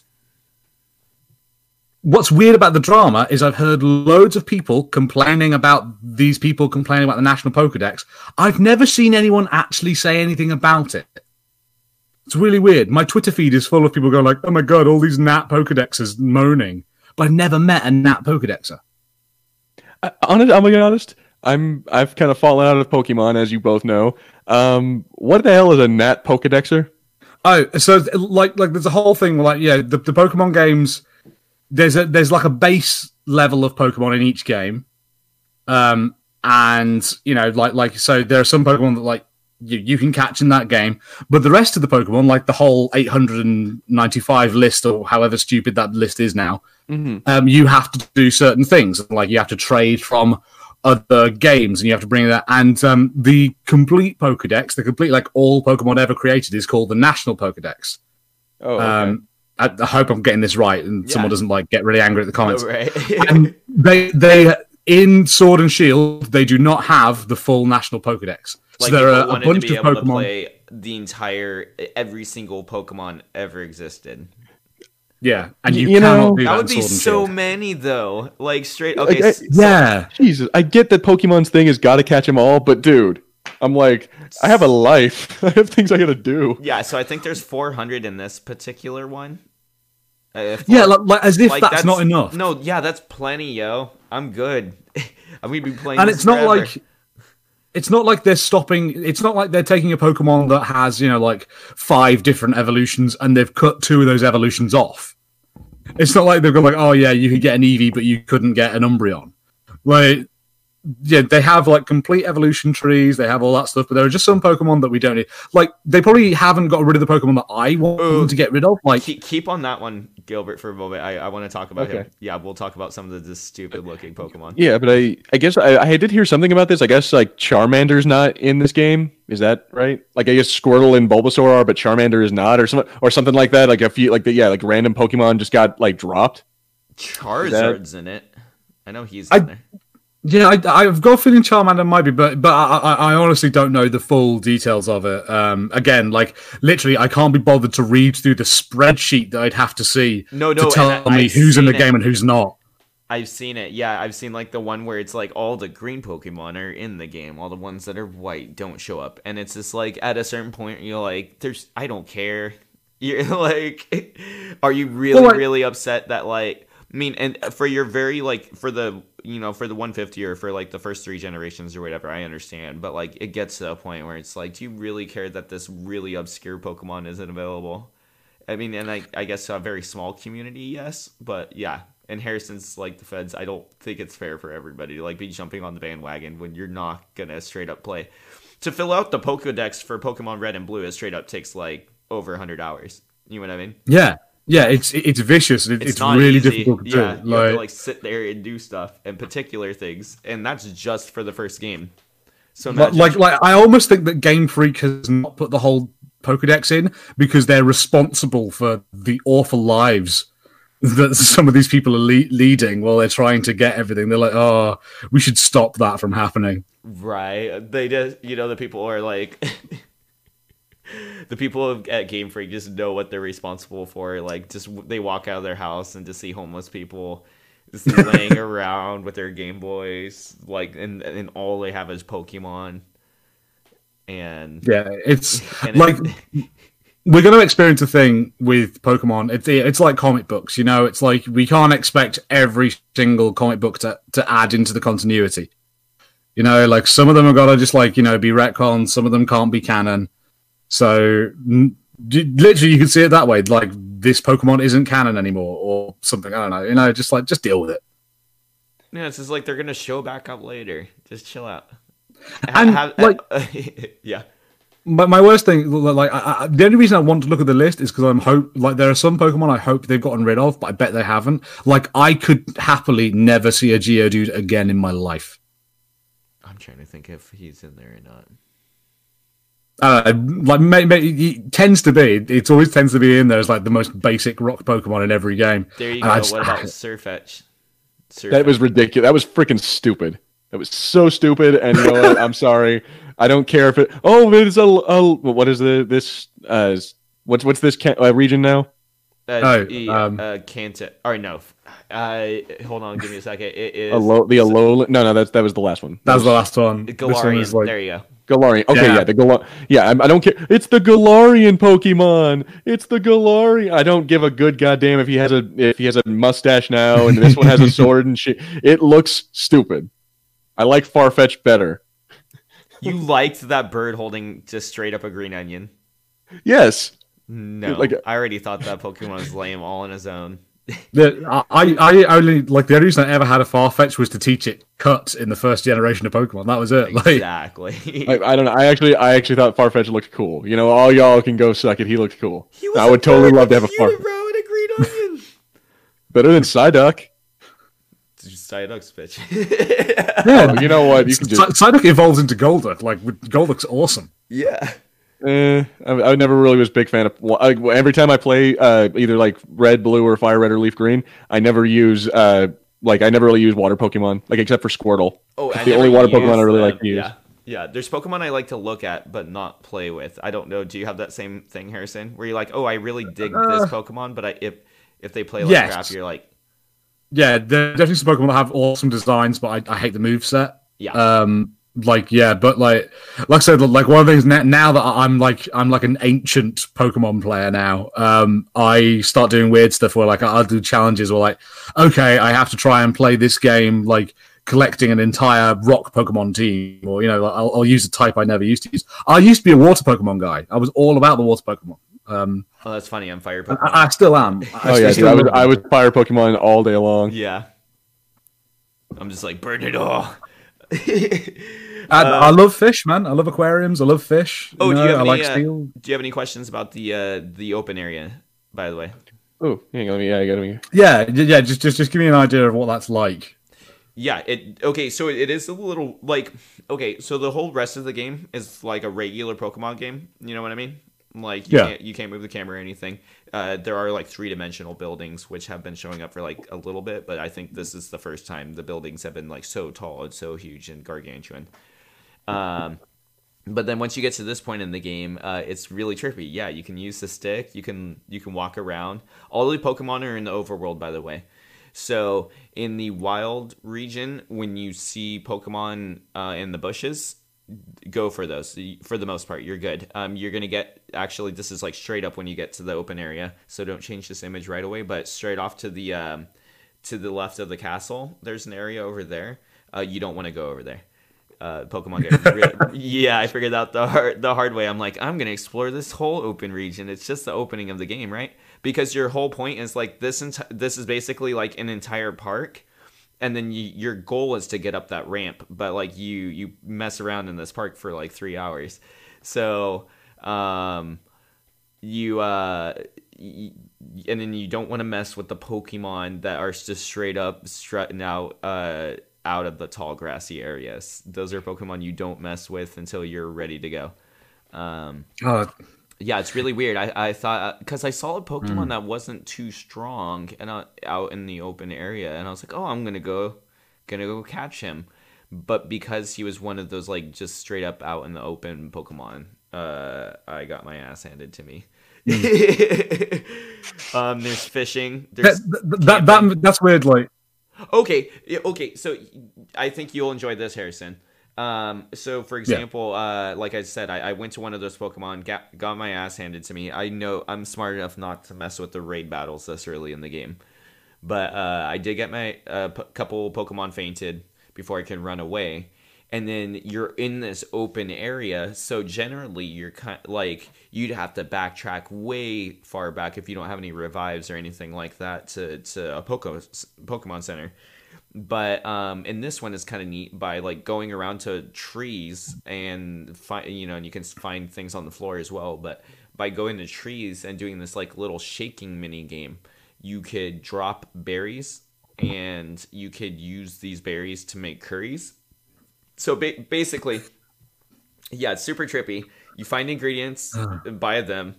what's weird about the drama is I've heard loads of people complaining about these people complaining about the National Pokedex. I've never seen anyone actually say anything about it. It's really weird. My Twitter feed is full of people going like, "Oh my god, all these Nat Pokedexes moaning," but I've never met a Nat Pokedexer. I, honest, I'm gonna be honest. I'm I've kind of fallen out of Pokemon, as you both know. Um, what the hell is a Nat Pokedexer? Oh, so like like there's a whole thing like yeah, the, the Pokemon games. There's a there's like a base level of Pokemon in each game, um, and you know like like so there are some Pokemon that like you, you can catch in that game, but the rest of the Pokemon, like the whole 895 list or however stupid that list is now, um, you have to do certain things. Like you have to trade from other games and you have to bring that. And um, the complete Pokedex, the complete, like all Pokemon ever created, is called the National Pokedex. Oh, okay. Um, I, I hope I'm getting this right and Yeah. someone doesn't like get really angry at the comments. Oh, right. [LAUGHS] and they, they, in Sword and Shield, they do not have the full National Pokedex. So like there are a bunch to be of able to Pokemon. play the entire every single Pokemon ever existed. Yeah, and you, You cannot know- do that. That would be Sword and so Shield. many though. Like straight Like, okay. I- s- Yeah, Jesus, I get that Pokemon's thing is got to catch them all, but dude, I'm like, I have a life. [LAUGHS] I have things I gotta do. Yeah, so I think there's 400 in this particular one. Uh, yeah, like, like as if like, that's, not enough. No, yeah, that's plenty, yo. I'm good. [LAUGHS] I'm gonna be playing. and this it's not like it's not like they're stopping it's not like they're taking a pokemon that has you know like five different evolutions and they've cut two of those evolutions off. It's not like they've gone like oh yeah you could get an eevee but you couldn't get an umbreon. Like yeah they have like complete evolution trees they have all that stuff but there are just some pokemon that we don't need like they probably haven't got rid of the pokemon that i want Ooh. them to get rid of like keep, keep on that one, Gilbert, for a moment. I, I want to talk about him. Yeah, we'll talk about some of the just stupid looking Pokemon. Yeah, but I, I guess I, I did hear something about this. I guess like Charmander's not in this game. Is that right? Like I guess Squirtle and Bulbasaur are, but Charmander is not, or some, or something like that. Like a few, like the, yeah, like random Pokemon just got like dropped. Charizard's in it. I know he's I- there. Yeah, I, I've got a feeling Charmander might be, but but I, I, I honestly don't know the full details of it. Um, again, like literally, I can't be bothered to read through the spreadsheet that I'd have to see No, no, to tell me I've who's in the it. game and who's not. I've seen it. Yeah, I've seen like the one where it's like all the green Pokemon are in the game, all the ones that are white don't show up, and it's just like at a certain point you're like, "There's, I don't care." [LAUGHS] You're like, [LAUGHS] are you really, Well, like- really upset that like, I mean, and for your very like for the you know for the 150 or for like the first three generations or whatever, I understand, but like it gets to a point where it's like, do you really care that this really obscure Pokemon isn't available? I mean, and I, I guess a very small community, yes, but yeah. And Harrison's like the feds. I don't think it's fair for everybody to like be jumping on the bandwagon when you're not gonna straight up play. To fill out the Pokedex for Pokemon Red and Blue, it straight up takes like over 100 hours. You know what I mean? Yeah, yeah, it's it's vicious. It, it's not really easy. difficult to yeah, do. You have to Like, like sit there and do stuff and particular things, and that's just for the first game. So like, imagine- like, like, I almost think that Game Freak has not put the whole Pokedex in because they're responsible for the awful lives that some of these people are le- leading while they're trying to get everything. They're like, oh, we should stop that from happening. Right. They just, you know, the people are like, [LAUGHS] the people at Game Freak just know what they're responsible for. Like, just they walk out of their house and just see homeless people just [LAUGHS] laying around with their Game Boys, like, and and all they have is Pokemon. And Yeah, it's And like it- we're going to experience a thing with Pokemon. It's it's like comic books, you know. It's like we can't expect every single comic book to to add into the continuity. You know, like some of them are gonna just like you know be retcons. Some of them can't be canon. So literally, you can see it that way. Like this Pokemon isn't canon anymore, or something. I don't know. You know, just like just deal with it. yeah, it's just like they're gonna show back up later. Just chill out. And, like- [LAUGHS] yeah. But my worst thing, like, I, I, the only reason I want to look at the list is because I'm hope like there are some Pokemon I hope they've gotten rid of, but I bet they haven't. Like, I could happily never see a Geodude again in my life. I'm trying to think if he's in there or not. Uh, like, may, may, he tends to be. It always tends to be in there as like the most basic rock Pokemon in every game. There you And go. just- what about [LAUGHS] Sirfetch'd? Sirfetch'd. That was ridiculous. That was freaking stupid. That was so stupid. And you know what? I'm sorry. I don't care if it. Oh, it's a. a what is the this? Uh, what's what's this ca- uh, region now? Uh, Oh, e- um, uh, can't. Or no. Uh, hold on. Give me a second. It is Alo- the Alolan. No, no, that's that was the last one. That was the last one. This one Galarian. like, There you go. Galarian. Okay, Yeah. yeah, the Galar. Yeah, I, I don't care. It's the Galarian Pokemon. It's the Galarian. I don't give a good goddamn if he has a if he has a mustache now and this one has a sword and shit. It looks stupid. I like Farfetch better. You liked that bird holding just straight up a green onion. Yes. No, Like- I already thought that Pokemon was lame all on his own. The, I, I only like the only reason I ever had a Farfetch was to teach it cut in the first generation of Pokemon. That was it. [LAUGHS] Like, Exactly. I, I don't know. I actually I actually thought Farfetch looked cool. You know, all y'all can go suck it. He looked cool. He was I a would totally love to have a with you, Farfetch. bro, and a green [LAUGHS] onion. Better than Psyduck. Psyduck's bitch. Oh, yeah, You know what? You can just Psyduck evolves into Golduck. Like Golduck's awesome. yeah. Eh, I, I never really was a big fan of. I, every time I play uh, either like red, blue, or fire red or leaf green, I never use uh, like I never really use water Pokemon, like except for Squirtle. Oh, I the only water Pokemon I really them. like to use. Yeah. Yeah, there's Pokemon I like to look at but not play with. I don't know. Do you have that same thing, Harrison? Where you're like, oh, I really dig this Pokemon, but I, if if they play like Yes. crap, you're like, Yeah, there definitely some Pokemon that have awesome designs, but I, I hate the move set. yeah, Um, like yeah, but like like I said, like one of the things now, now that I'm like I'm like an ancient Pokemon player now. Um, I start doing weird stuff where like I'll do challenges or like okay, I have to try and play this game like collecting an entire rock Pokemon team, or you know, like, I'll, I'll use a type I never used to use. I used to be a water Pokemon guy. I was all about the water Pokemon. Um, oh, that's funny. I'm fire Pokemon. I, I still am. I, Oh yeah, dude, I was I them. was fire Pokemon all day long. yeah, I'm just like burn it all. [LAUGHS] I, I love fish, man. I love aquariums. I love fish. Oh, you do you have I any, like uh. Do you have any questions about the uh, the open area? By the way, Oh, hang on. Yeah, I got me. Yeah, yeah. Just, just, just give me an idea of what that's like. yeah. It okay. So it, it is a little like okay. So the whole rest of the game is like a regular Pokemon game. You know what I mean? Like you Yeah. can't you can't move the camera or anything. Uh, there are like three dimensional buildings which have been showing up for like a little bit, but I think this is the first time the buildings have been like so tall and so huge and gargantuan. Um, but then once you get to this point in the game, uh, it's really trippy. Yeah, you can use the stick. You can you can walk around. All the Pokemon are in the overworld, by the way. So in the wild region, when you see Pokemon uh, in the bushes, go for those. For the most part, you're good. Um, you're gonna get actually this is like straight up when you get to the open area. So don't change this image right away, but straight off to the um, to the left of the castle, there's an area over there. Uh, you don't want to go over there uh, Pokemon get really, [LAUGHS] yeah, I figured out the hard the hard way. I'm like, I'm gonna explore this whole open region. It's just the opening of the game, right? Because your whole point is like this. Enti- this is basically like an entire park, and then you, your goal is to get up that ramp. But like you you mess around in this park for like three hours, so um, you uh. and then you don't want to mess with the Pokemon that are just straight up strutting out uh, out of the tall grassy areas. Those are Pokemon you don't mess with until you're ready to go. Um, Oh, yeah, it's really weird. I, I thought because I saw a Pokemon that wasn't too strong and uh, out in the open area, and I was like, oh, I'm gonna go, gonna go catch him. But because he was one of those like just straight up out in the open Pokemon, uh, I got my ass handed to me. [LAUGHS] um, there's fishing. There's that, that, that that's weird. Like, Okay, okay. So I think you'll enjoy this, Harrison. Um, so for example, uh, like I said, I, I went to one of those Pokemon, got, got my ass handed to me. I know I'm smart enough not to mess with the raid battles this early in the game, but uh, I did get my uh, p- couple Pokemon fainted before I can run away. And then you're in this open area, so generally you're kind like you'd have to backtrack way far back if you don't have any revives or anything like that to to a Poke- Pokemon Center but um in this one is kind of neat by like going around to trees and find you know and you can find things on the floor as well but by going to trees and doing this like little shaking mini game you could drop berries and you could use these berries to make curries. So ba- basically yeah it's super trippy. You find ingredients and buy them.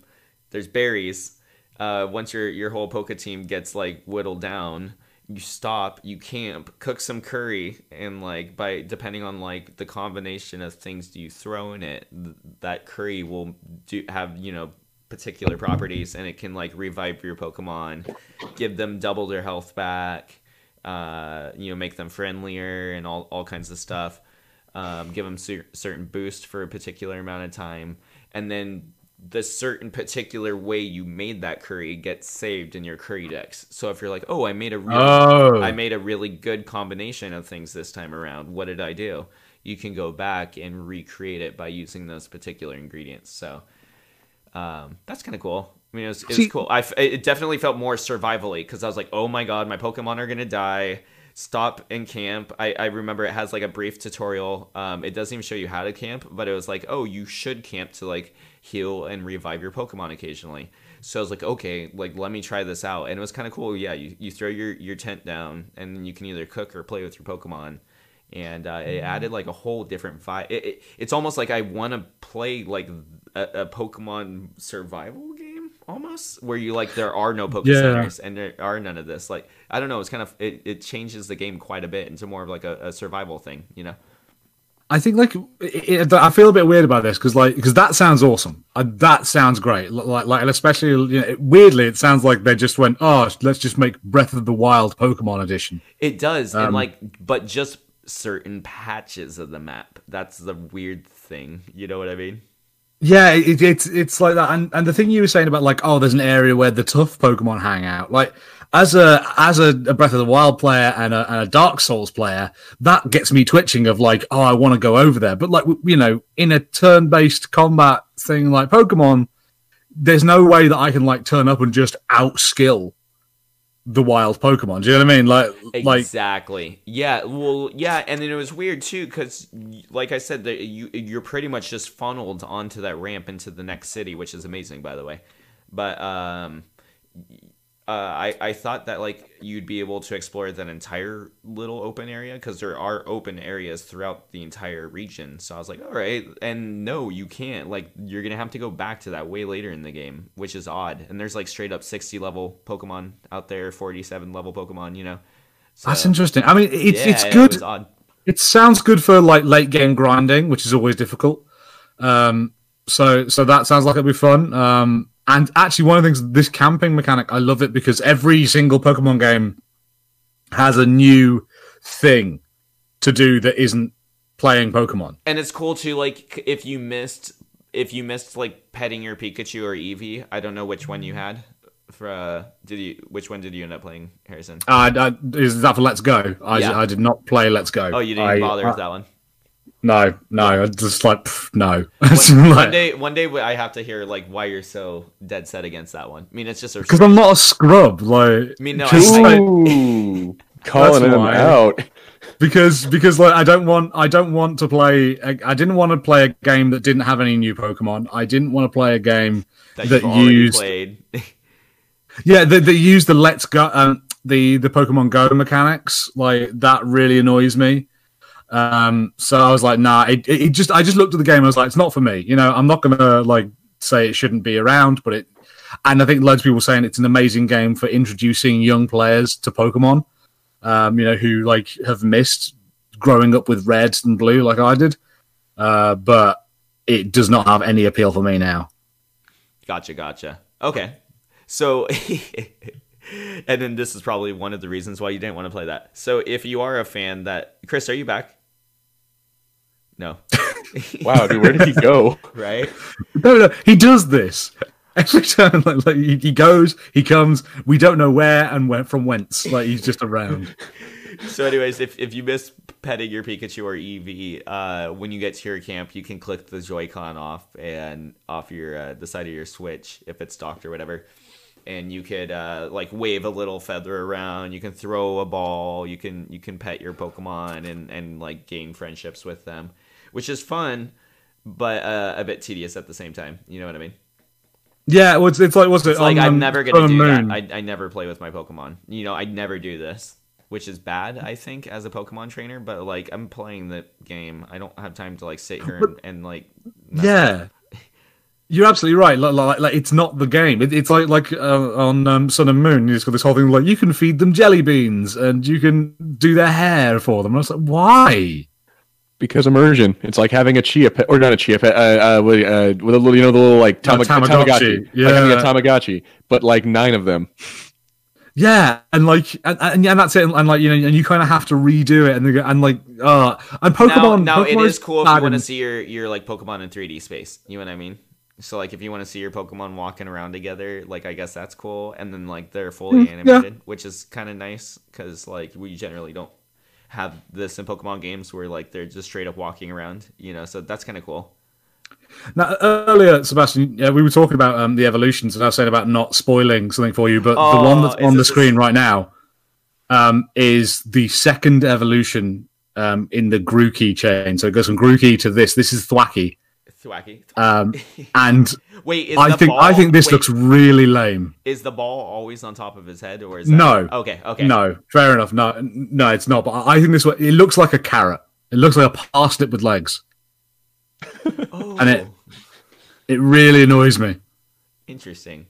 There's berries. Uh, once your your whole poke team gets like whittled down you stop you camp cook some curry and like by depending on like the combination of things you throw in it th- that curry will do have you know particular properties and it can like revive your pokemon give them double their health back uh, you know make them friendlier and all, all kinds of stuff. Um, give them cer- certain boost for a particular amount of time. And then the certain particular way you made that curry gets saved in your curry decks so if you're like oh i made a really oh, I made a really good combination of things this time around. What did I do? You can go back and recreate it by using those particular ingredients. So um, that's kind of cool. I mean, it was, it was See- cool. I f- it definitely felt more survivally because I was like, oh my god, my Pokemon are gonna die. Stop and camp. I, I remember it has like a brief tutorial. Um, it doesn't even show you how to camp, but it was like, oh, you should camp to like heal and revive your Pokemon occasionally. So I was like, okay, like let me try this out, and it was kind of cool. Yeah, you, you throw your your tent down, and then you can either cook or play with your Pokemon, and uh, it added like a whole different vibe. It, it, it's almost like I want to play like a, a Pokemon survival game almost, where you like there are no Pokemon Yeah. centers and there are none of this. Like I don't know, it's kind of it, it changes the game quite a bit into more of like a, a survival thing, you know. I think like it, it, I feel a bit weird about this because like because that sounds awesome. Uh, that sounds great. Like like especially you know, weirdly, it sounds like they just went, oh, let's just make Breath of the Wild Pokemon edition. It does, and Um, like, but just certain patches of the map. That's the weird thing. You know what I mean? Yeah, it, it's it's like that, and and the thing you were saying about like, oh, there's an area where the tough Pokemon hang out. Like as a as a, Breath of the Wild player and a, and a Dark Souls player, that gets me twitching of like, oh, I want to go over there. But like you know, in a turn-based combat thing like Pokemon, there's no way that I can like turn up and just outskill the wild Pokemon. Do you know what I mean? Like like Exactly. Yeah. Well. Yeah. And then it was weird too, because like I said, that you you're pretty much just funneled onto that ramp into the next city, which is amazing, by the way. But um, uh, I I thought that like you'd be able to explore that entire little open area because there are open areas throughout the entire region. So I was like, all right, and no, you can't. Like you're gonna have to go back to that way later in the game, which is odd. And there's like straight up 60 level Pokemon out there, 47 level Pokemon. You know. So, that's interesting. I mean, it's yeah, it's good. odd. it sounds good for like late game grinding, which is always difficult. Um, so so that sounds like it'd be fun. Um, and actually, one of the things this camping mechanic, I love it because every single Pokemon game has a new thing to do that isn't playing Pokemon. And it's cool too. Like if you missed, if you missed like petting your Pikachu or Eevee, I don't know which one you had. For uh, did you? Which one did you end up playing, Harrison? Uh, I, is that for Let's Go? I, Yeah. I did not play Let's Go. Oh, you didn't I- bother with that one. No, no, I just like pff, no. One, [LAUGHS] Like- one day, one day, I have to hear like why you're so dead set against that one. I mean, it's just a. because I'm not a scrub. Like, I mean, no, just I- like- [LAUGHS] [LAUGHS] calling him why. out. because because like I don't want I don't want to play I I didn't want to play a game that didn't have any new Pokemon. I didn't want to play a game that, that you've used played. yeah that, that used the Let's Go um, the the Pokemon Go mechanics. Like that really annoys me. Um, so I was like, nah. It, it just I just looked at the game. I was like, it's not for me. You know, I'm not gonna like say it shouldn't be around, but it. And I think loads of people saying it's an amazing game for introducing young players to Pokemon. Um, you know, who like have missed growing up with red and blue like I did. Uh, but it does not have any appeal for me now. Gotcha, gotcha. Okay. So, [LAUGHS] and then this is probably one of the reasons why you didn't want to play that. So, if you are a fan that, Chris, are you back? No. [LAUGHS] Wow, dude, where did he go? [LAUGHS] right? No, no, he does this every time. Like, like he, he goes, he comes. We don't know where and where from whence. Like he's just around. [LAUGHS] So, anyways, if, if you miss petting your Pikachu or Eevee, uh, when you get to your camp, you can click the Joy-Con off and off your uh, the side of your Switch if it's docked or whatever, and you could uh, like wave a little feather around. You can throw a ball. You can you can pet your Pokemon and and like gain friendships with them, which is fun, but uh, a bit tedious at the same time. You know what I mean? Yeah, well, it's, it's like what's it? It's like I'm never gonna do Moon. that. I, I never play with my Pokemon. You know, I never do this, which is bad. I think as a Pokemon trainer, but like I'm playing the game. I don't have time to like sit here and, and like. yeah. You're absolutely right. Like, like, like it's not the game. It, it's like like uh, on um, Sun and Moon. You just got this whole thing like you can feed them jelly beans and you can do their hair for them. And I was like, why? Because immersion. It's like having a chia pet, or not a chia pet, uh, uh, with, uh, with a little, you know, the little like tama- Tamagotchi. Tamagotchi. Like having a Tamagotchi, but like nine of them. Yeah, and like, and, and, and that's it. And, like, you know, and you kind of have to redo it, and go- and like, uh, and Pokemon. now it Pokemon is cool if you want to see your your like Pokemon in 3D space. You know what I mean? So like if you want to see your Pokemon walking around together, like I guess that's cool. And then like they're fully Mm, yeah. animated, which is kind of nice because like we generally don't have this in Pokemon games where like they're just straight up walking around. You know, so that's kind of cool. Now, earlier, Sebastian, yeah, we were talking about um, the evolutions, and I was saying about not spoiling something for you, but the one that's on the this- screen right now um, is the second evolution um, in the Grookey chain. So it goes from Grookey to this. This is Thwackey, Thwackey. um, [LAUGHS] and Wait, is I the think ball, I think this wait, looks really lame. Is the ball always on top of his head, or is that... No. Okay, okay. No, fair enough. No, no, it's not. But I I think this one it looks like a carrot. It looks like a parsnip with legs. [LAUGHS] Oh, And it- It really annoys me. interesting.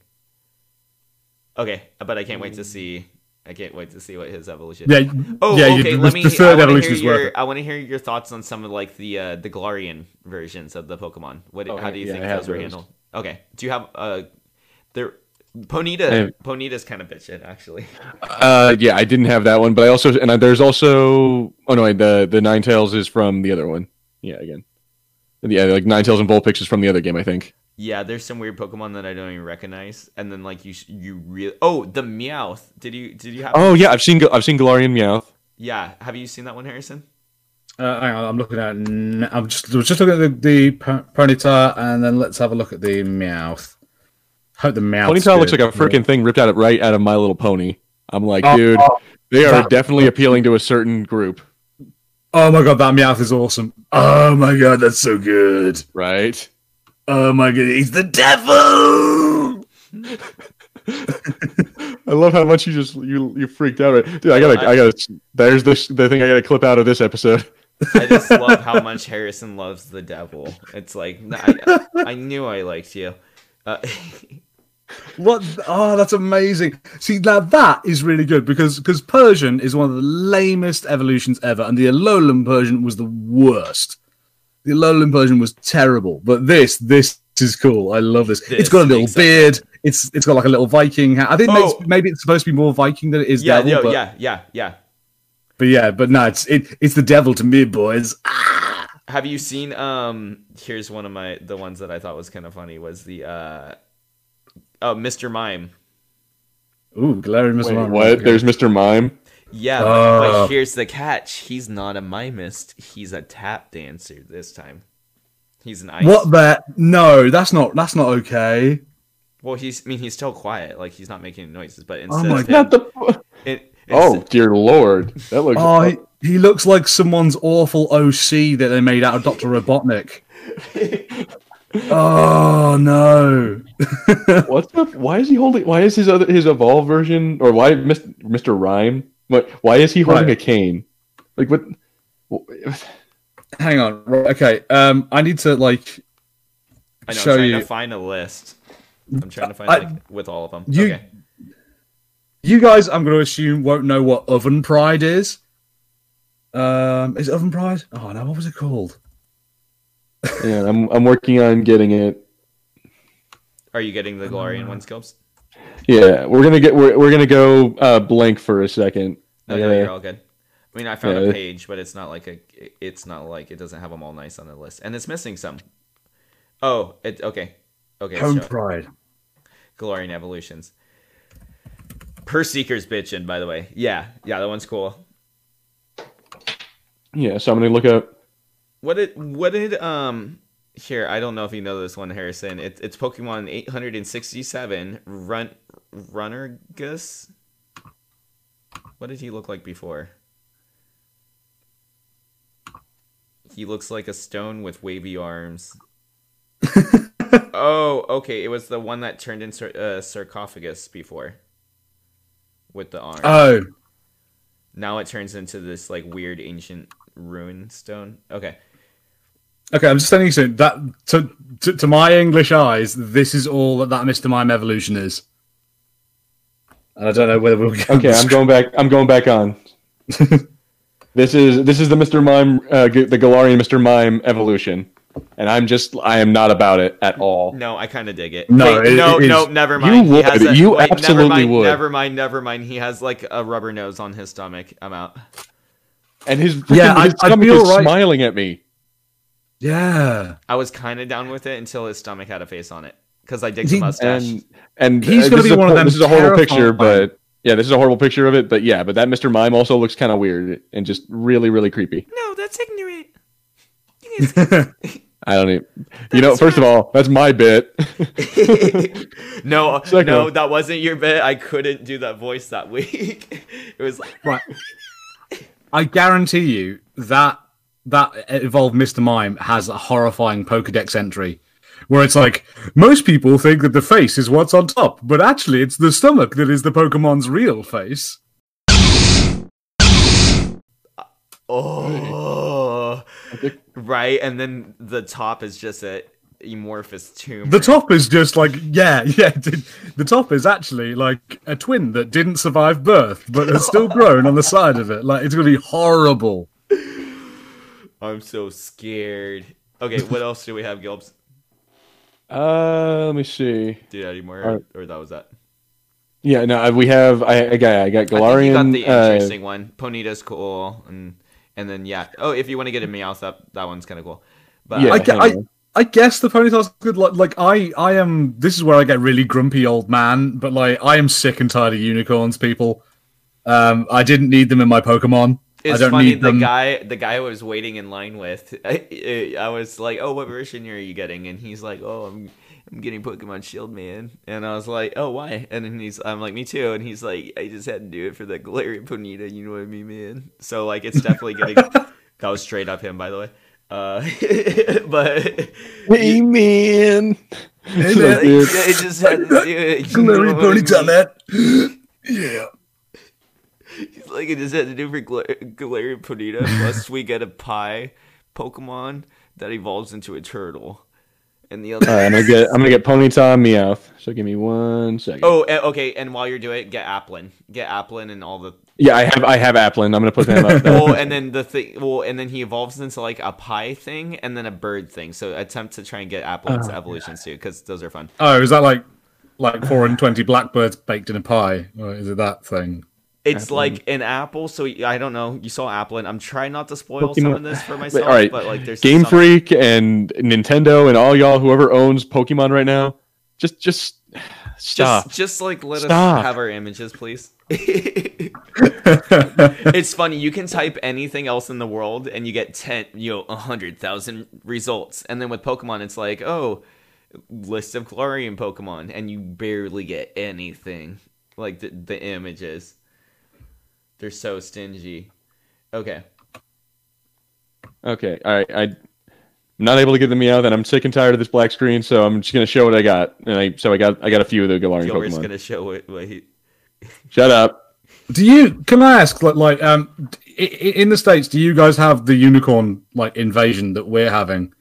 Okay, but I can't wait to see I can't wait to see what his evolution. Yeah. Oh, yeah. okay. you, Let me. the I third want evolution to is hear worth your. it. I want to hear your thoughts on some of like the uh, the Galarian versions of the Pokemon. What? Oh, how do you yeah, think those were handled? Okay. Do you have uh, there? Ponyta. Ponyta's kind of bitching actually. Uh, yeah, I didn't have that one, but I also and I, there's also oh no, wait, the the tails is from the other one. Yeah, again, yeah, like Ninetales and Vulpix is from the other game, I think. Yeah, there's some weird Pokemon that I don't even recognize, and then like you, you really. Oh, the Meowth. Did you? Did you have? Oh yeah, I've seen I've seen Galarian Meowth. Yeah. Have you seen that one, Harrison? Uh, hang on, I'm looking at. I'm just I was just looking at the, the P- Ponyta, and then let's have a look at the Meowth. Hope the Meowth. Ponyta looks like a freaking thing ripped out of right out of My Little Pony. I'm like, Oh, dude, oh, they are that- definitely appealing to a certain group, Oh my god, that Meowth is awesome. Oh my god, that's so good. right? Oh my god, he's the devil. [LAUGHS] I love how much you just you you freaked out, right? Dude, I gotta I gotta. There's this the thing I gotta clip out of this episode. I just love how much Harrison loves the devil. It's like I knew I liked you. Uh, [LAUGHS] What? Oh, that's amazing. See, now that is really good because because Persian is one of the lamest evolutions ever, and the Alolan Persian was the worst. The Alolan Persian was terrible, but this this is cool. I love this. This it's got a little beard. It's it's got like a little Viking hat. I think Oh. maybe, maybe it's supposed to be more Viking than it is yeah, devil. no, but, yeah, yeah, yeah. But yeah, but no, it's it, it's the devil to me, boys. Have you seen? Um, here's one of my the ones that I thought was kind of funny was the uh, oh, Mr. Mime. Ooh, Galarian Mr. Wait, Mime. what? There's Mr. Mime. Yeah, but, Oh. but here's the catch: he's not a mimist; he's a tap dancer this time. He's an ice. what the? No, that's not that's not okay. Well, he's. I mean, he's still quiet. Like he's not making noises. But instead, Oh my of Not him, the. it, Oh instead- dear lord, that looks. Oh, he, he looks like someone's awful OC that they made out of Doctor Robotnik. [LAUGHS] oh no! [LAUGHS] What's the? Why is he holding? Why is his other his evolved version or why Mr. Mr. Rime? What? Why is he holding Right. a cane? Like what? Hang on. Right, Okay. Um, I need to like I know. show I'm trying you. to find a list. I'm trying to find I- like with all of them. you- okay. You guys, I'm going to assume won't know what Oven Pride is. Um, is it Oven Pride? Oh no, what was it called? [LAUGHS] Yeah, I'm I'm working on getting it. Are you getting the Galarian one scopes? Yeah, we're gonna get we're, we're gonna go uh, blank for a second. No, I no, gotta- you're all good. I mean, I found Yeah. a page, but it's not like a. It's not like it doesn't have them all nice on the list, and it's missing some. Oh, it okay, okay. Home so- Pride. Galarian evolutions. Perrserker's bitchin', by the way. Yeah, yeah, that one's cool. yeah, so I'm gonna look up. What did what did um here? I don't know if you know this one, Harrison. It, it's Pokemon 867 Run Runerigus. What did he look like before? He looks like a stone with wavy arms. [LAUGHS] oh, okay. It was the one that turned into uh, sarcophagus before, with the arm. Oh, now it turns into this like weird ancient ruin stone. Okay. okay. I'm just telling you something. That to, to to my English eyes, this is all that that Mr. Mime evolution is. And I don't know whether we'll. Get Okay, I'm going back. I'm going back on. [LAUGHS] this is this is the Mr. Mime, uh, the Galarian Mr. Mime evolution, and I'm just I am not about it at all. No, I kind of dig it. No, Wait, it- no, it is- no, never You mind. He would. has a- You wait, never absolutely mind, would. Never mind, never mind. He has like a rubber nose on his stomach. I'm out. And his Yeah, freaking- I- his I'd stomach be is alright. smiling at me. Yeah. I was kind of down with it until his stomach had a face on it because I dig the mustache. and and He's uh, gonna be is a one of them This is a horrible picture, terrifying- but yeah, this is a horrible picture of it. But yeah, but that Mr. Mime also looks kind of weird and just really, really creepy. no, that's ignorant. You guys- [LAUGHS] I don't even. You know, first of all, that's my bit. [LAUGHS] no, uh, Second. no, that wasn't your bit. I couldn't do that voice that week. [LAUGHS] it was like, Right. I guarantee you that that evolved Mr. Mime has a horrifying Pokedex entry where it's like most people think that the face is what's on top, but actually it's the stomach that is the Pokemon's real face. Oh, right. And then the top is just a amorphous tumor. The top is just like yeah, [LAUGHS] yeah. The top is actually like a twin that didn't survive birth, but has still grown on the side of it. Like it's gonna be horrible. I'm so scared. Okay, what [LAUGHS] else do we have, Gilbs? Uh, let me see. Do you have any more, Alright. or that was that? Yeah, no, we have. I, I got. I got I Galarian. got the uh, interesting one. Ponyta's cool, and and then yeah. Oh, if you want to get a Meowth, that that one's kind of cool. But Yeah, I, uh, ge- hang I, on. I guess the ponytail's good. Like, like I, I am. This is where I get really grumpy old man. But like, I am sick and tired of unicorns, people. Um, I didn't need them in my Pokemon. I It's don't funny. need The them. guy, the guy I was waiting in line with, [LAUGHS] I, I was like, "Oh, what version are you getting?" And he's like, "Oh, I'm, I'm getting Pokemon Shield, man." And I was like, "Oh, why?" And then he's, I'm like, "Me too." And he's like, "I just had to do it for the Galarian Ponyta, you know what I mean, man?" So like, it's definitely getting. [LAUGHS] that was straight up him, by the way. Uh, [LAUGHS] but Hey man. Hey, man. I just had to do it. you know Glary what I mean? man. Yeah. He's like, I just had to do for Gla- Galarian Ponyta. Plus, we get a pie Pokemon that evolves into a turtle, and the other. All right, I'm gonna get. I'm gonna get Ponyta and Meowth. So give me one second. Oh, eh, okay. And while you're doing it, get Applin. Get Applin and all the. yeah, I have. I have Applin. I'm gonna put that up. [LAUGHS] Well, and then the thing. Well, and then he evolves into like a pie thing and then a bird thing. So attempt to try and get Applin's Oh, evolutions too, because those are fun. Oh, is that like like four and twenty blackbirds baked in a pie? Or is it that thing? It's Applin. like an apple. So I don't know. You saw Apple, and I'm trying not to spoil some of this for [LAUGHS] myself. all right, But like, there's Game some- Freak and Nintendo and all y'all, whoever owns Pokemon right now, just just [SIGHS] stop. Just, just like let Stop. us have our images, please. [LAUGHS] [LAUGHS] it's funny. You can type anything else in the world, and you get ten, you know, a hundred thousand results. And then with Pokemon, it's like, oh, list of Galarian Pokemon, and you barely get anything. Like the the images, they're so stingy. Okay, Okay, all right. I, I'm not able to get the Meowth, and I'm sick and tired of this black screen. So I'm just gonna show what I got. And I so I got I got a few of the Galarian Gilbert's Pokemon. gonna show what, what he. [LAUGHS] Shut up. Do you? Can I ask? Like, like um, i- i- in the states, do you guys have the unicorn like invasion that we're having?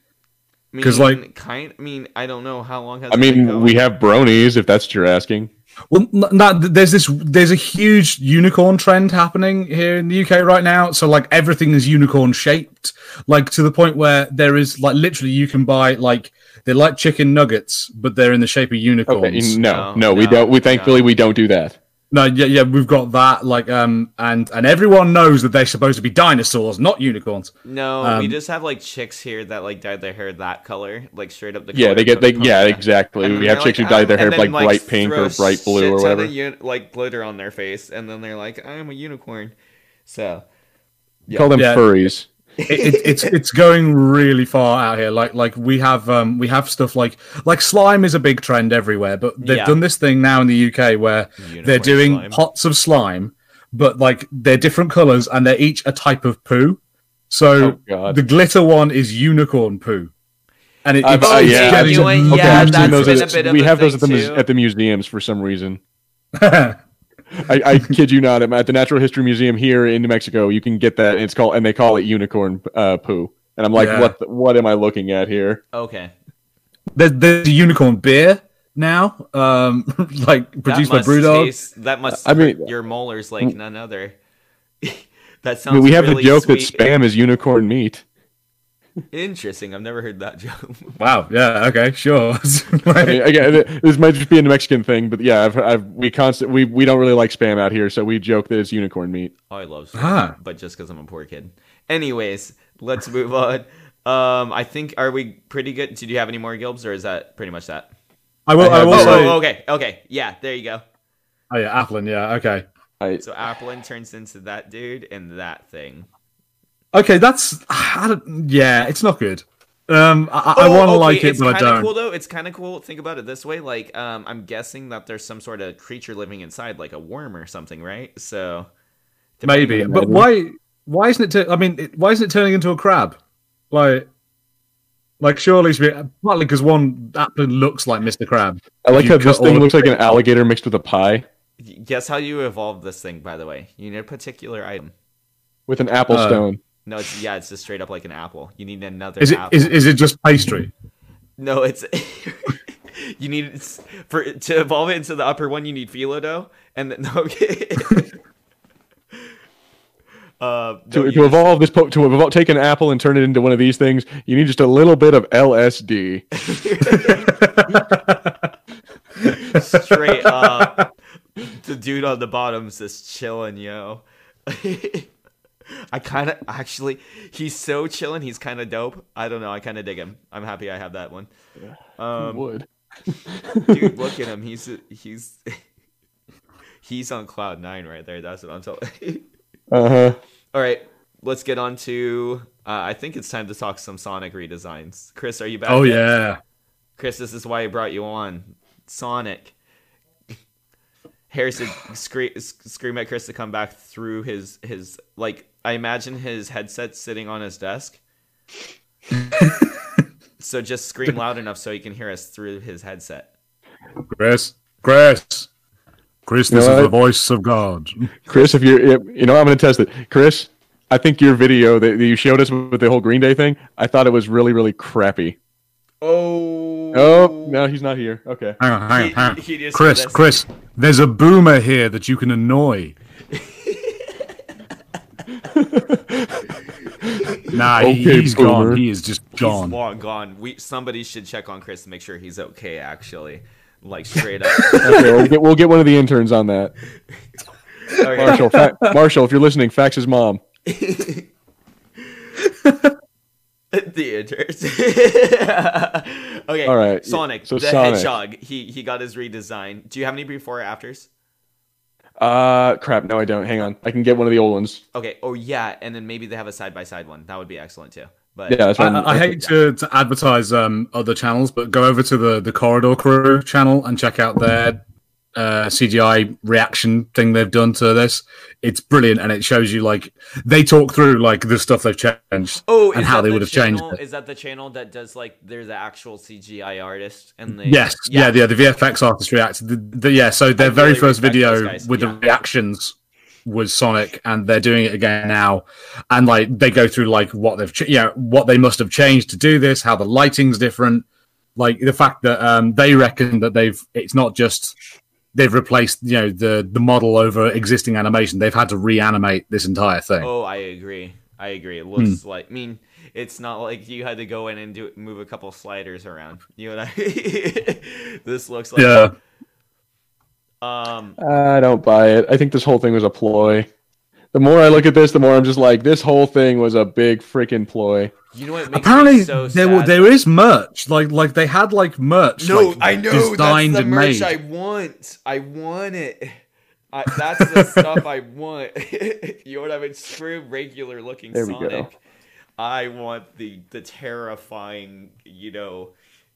Because like- kind. I mean, I don't know how long has. I mean, we have bronies, if that's what you're asking. Well, n- no, there's this. There's a huge unicorn trend happening here in the UK right now. So like everything is unicorn shaped, like to the point where there is like literally you can buy like they're like chicken nuggets, but they're in the shape of unicorns. Okay, no, No, no, we no, don't. We thankfully no. we don't do that. No, yeah, yeah, we've got that. Like, um, and and everyone knows that they're supposed to be dinosaurs, not unicorns. No, we Um, just have like chicks here that like dyed their hair that color, like straight up the. Yeah, color they get they the yeah Pokemon. exactly. And we have chicks like, who dye their hair and like then, bright pink or bright blue shit or ton whatever. of uni- like glitter on their face, and then they're like, "I'm a unicorn." So Call them Yeah. furries. It, it, it's it's going really far out here. Like like we have um we have stuff like like slime is a big trend everywhere, but they've Yeah. done this thing now in the UK where Unicorn they're doing slime. pots of slime, but like they're different colors and they're each a type of poo. So Oh, God. the glitter one is unicorn poo, and it, I've- it's, uh, it's yeah. getting You and- Okay, yeah, I've seen that's those been at- a bit of we a have those at the thing, mus- too. at the museums for some reason. [LAUGHS] I, I kid you not. At the Natural History Museum here in New Mexico, you can get that. And it's called and they call it unicorn uh, poo. And I'm like, Yeah. what? The, what am I looking at here? okay, there's, there's a unicorn beer now, um, [LAUGHS] like produced by must Brewdog. taste. That must. I mean- your molars like none other. [LAUGHS] that I sounds. mean, we have really the joke sweet. that spam is unicorn meat. Interesting. I've never heard that [LAUGHS] joke. Wow. Yeah. Okay. Sure. [LAUGHS] I mean, again, this might just be a Mexican thing, but yeah, I've, I've we constant we we don't really like spam out here, so we joke that it's unicorn meat. Oh, I love spam, Ah. but just because I'm a poor kid. Anyways, let's move on. Um, I think are we pretty good? Did you have any more Gilbs, or is that pretty much that? I will. I I, will Oh, say. oh, okay, okay, yeah, there you go. Oh yeah, Applin. Yeah. Okay. I, So Applin turns into that dude and that thing. Okay. That's. I don't, yeah. It's not good. Um. I, I Oh, want to okay, like it, it's but I kinda don't. Cool though. It's kind of cool. Think about it this way. Like, um, I'm guessing that there's some sort of creature living inside, like a worm or something, right? So Maybe. But why? Why isn't it? tu- I mean, it, why isn't it turning into a crab? Like. Like surely, it should be- partly because one Applin looks like Mr. Crab. I like You how this thing looks like an alligator mixed with a pie guess how you evolved this thing. By the way, you need a particular item. with an apple Uh, stone. No, it's yeah, it's just straight up like an apple. You need another Is it? apple. Is, is it just pastry? No, it's [LAUGHS] you need for to evolve it into the upper one. You need Philo and then [LAUGHS] okay. Uh, no, To, you to just- evolve this, po- to evolve, take an apple and turn it into one of these things, you need just a little bit of LSD. [LAUGHS] straight up, the dude on the bottom's just chilling, yo. I kind of actually, he's so chilling. He's kind of dope. I don't know. I kind of dig him. I'm happy I have that one. Um, Would. dude, look at [LAUGHS] him. He's he's [LAUGHS] he's on cloud nine right there. That's what I'm telling. [LAUGHS] Uh huh. All right, let's get on to. Uh, I think it's time to talk some Sonic redesigns. Chris, are you back? Oh yet? yeah. Chris, this is why I brought you on. Sonic. Harrison scream, scream at Chris to come back through his his like. I imagine his headset sitting on his desk. [LAUGHS] so just scream loud enough so he can hear us through his headset. Chris. Chris. Chris, You know this is what? the voice of God. Chris, if you're, if- you know, I'm going to test it. Chris, I think your video that that you showed us with the whole Green Day thing, I thought it was really, really crappy. Oh. Oh, no, he's not here. Okay. Hang on, hang on, hang on. he just Chris. Chris, there's a boomer here that you can annoy. [LAUGHS] nah, he- Okay, he's boomer. gone. He is just He's gone. long gone. We somebody should check on Chris to make sure he's okay. Actually, like straight up. [LAUGHS] Okay, we'll get, we'll get one of the interns on that. [LAUGHS] Okay. Marshall, fa- Marshall, if you're listening, fax his mom. [LAUGHS] the interns. [LAUGHS] okay. All right, Sonic, so the Sonic. Hedgehog. He he got his redesign. Do you have any before or afters? Uh, crap. No, I don't. Hang on. I can get one of the old ones. Okay. Oh yeah, and then maybe they have a side by side one. That would be excellent too. But Yeah, that's I. I hate to, to advertise um, other channels, but go over to the, the Corridor Crew channel and check out their uh, CGI reaction thing they've done to this. It's brilliant, and it shows you like they talk through like the stuff they've changed oh, and how they the would have changed channel- it. Is that the channel that does like they're the actual CGI artist and they? Yes, yeah, yeah, the VFX artist reacted. The, the, yeah, so their very really first video with yeah. the reactions was Sonic, and they're doing it again now. And like they go through like what they've, ch- yeah, what they must have changed to do this, how the lighting's different, like the fact that um, they reckon that they've, it's not just they've replaced, you know, the the model over existing animation. They've had to reanimate this entire thing. Oh, I agree. I agree. It Hmm. looks like. I mean, it's not like you had to go in and do move a couple sliders around. You know what I mean? [LAUGHS] this looks like. yeah, Um. I don't buy it. I think this whole thing was a ploy. The more I look at this, the more I'm just like, this whole thing was a big freaking ploy. You know what makes apparently me so there sad? there is merch. Like like they had like merch. No, like, I know designed that's the and merch made. I want. I want it. I, that's the stuff I want. [LAUGHS] you know what I mean? Screw regular looking There we go. Sonic. I want the the terrifying. You know.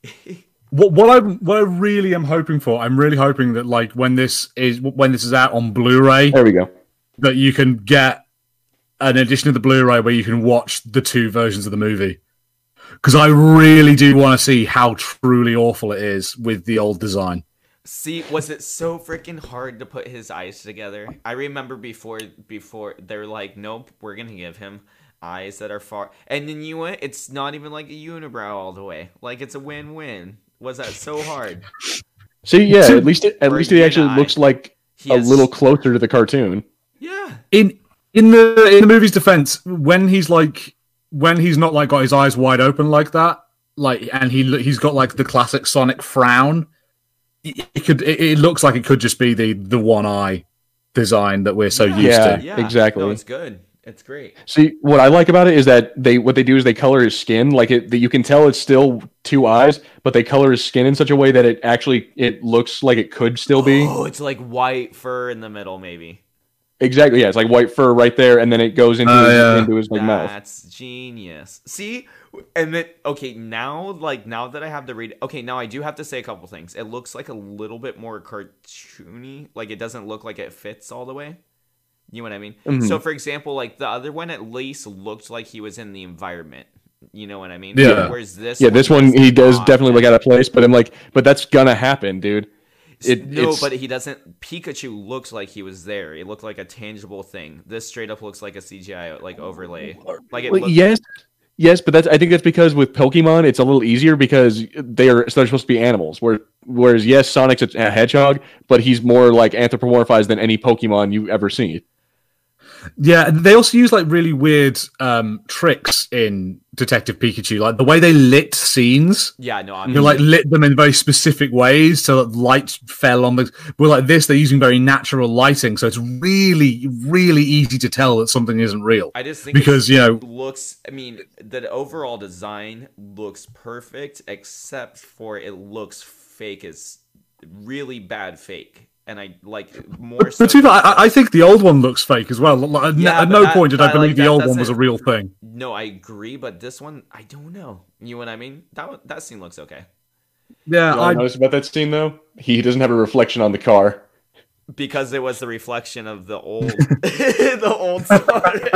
[LAUGHS] What what I what I really am hoping for, I'm really hoping that like when this is when this is out on Blu-ray, There we go. that you can get an edition of the Blu-ray where you can watch the two versions of the movie. Because I really do want to see how truly awful it is with the old design. See, was it so freaking hard to put his eyes together? I remember before before they're like, nope, we're gonna give him eyes that are far, and then you went. It's not even like a unibrow all the way. Like it's a win-win. Was that so hard? See, yeah, at least it, at least you it actually I. looks like He a has- little closer to the cartoon. Yeah. In in the in the movie's defense, when he's like when he's not like got his eyes wide open like that, like and he he's got like the classic Sonic frown. It, it could it, it looks like it could just be the the one eye design that we're so Yeah. used Yeah. to. Yeah. exactly. No, it's good. It's great. See, what I like about it is that they what they do is they color his skin like it. That you can tell it's still two eyes, but they color his skin in such a way that it actually it looks like it could still be Oh, it's like white fur in the middle, maybe. Exactly. Yeah, it's like white fur right there, and then it goes into Oh, his, yeah. into his like mouth. That's genius. See, and then okay, now like now that I have the read, okay, now I do have to say a couple things. It looks like a little bit more cartoony. Like it doesn't look like it fits all the way. You know what I mean? Mhm. So, for example, like the other one at least looked like he was in the environment. You know what I mean? Yeah. Whereas this, Yeah, this one he does definitely look out of place, but I'm like, but that's gonna happen, dude. It, no, but he doesn't. Pikachu looks like he was there. It looked like a tangible thing. This straight up looks like a CGI like overlay. Like it Well, looks. yes, Yes, but that's I think that's because with Pokemon it's a little easier because they are so they're supposed to be animals. Where whereas yes, Sonic's a, a hedgehog, but he's more like anthropomorphized than any Pokemon you've ever seen. Yeah, and they also use like really weird um, tricks in Detective Pikachu, like the way they lit scenes. Yeah, no, I'm They like lit them in very specific ways so that light fell on the. But like this, they're using very natural lighting, so it's really, really easy to tell that something isn't real. I just think because you know looks. I mean, the overall design looks perfect, except for it looks fake as really bad fake, and I like more. But, so but to I, I think the old one looks fake as well. Like, at- Yeah, at but no that- point did I I believe like the that old one was a real thing. no, I agree, but this one, I don't know. You know what I mean? That one, that scene looks okay Yeah, You know what I I, noticed about that scene though? He doesn't have a reflection on the car. because it was the reflection of the old, [LAUGHS] [LAUGHS] the old Sonic.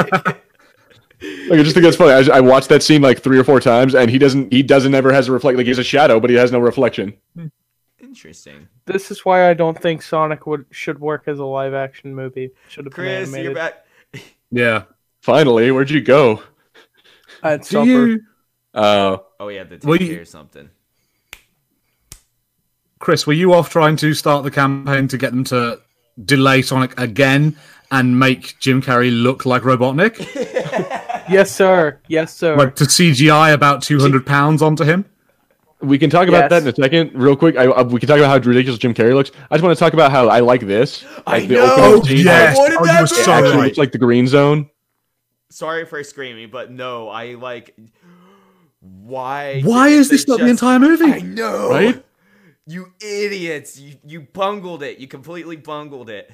Like I just think that's funny. I, I watched that scene like three or four times, and he doesn't. He doesn't ever has a reflect. Like he's a shadow, but he has no reflection. Hmm. Interesting, This is why I don't think Sonic would should work as a live action movie. Should have been Chris, animated. you're back. yeah. Finally, where'd you go? At Do supper. you, Uh, Oh yeah, the Well, take you- care or something. Chris, were you off trying to start the campaign to get them to delay Sonic again and make Jim Carrey look like Robotnik? [LAUGHS] Yes, sir. Yes, sir. like to CGI about two hundred pounds onto him? We can talk about Yes. that in a second, real quick. I, I- we can talk about how ridiculous Jim Carrey looks. I just want to talk about how I like this. I Like the know! opening scene, how yes. What did that were so actually right. looks like the Green Zone. Sorry for screaming, but no, I like. Why? Why is this they not the entire movie? I know, Right? You idiots! You you bungled it. You completely bungled it.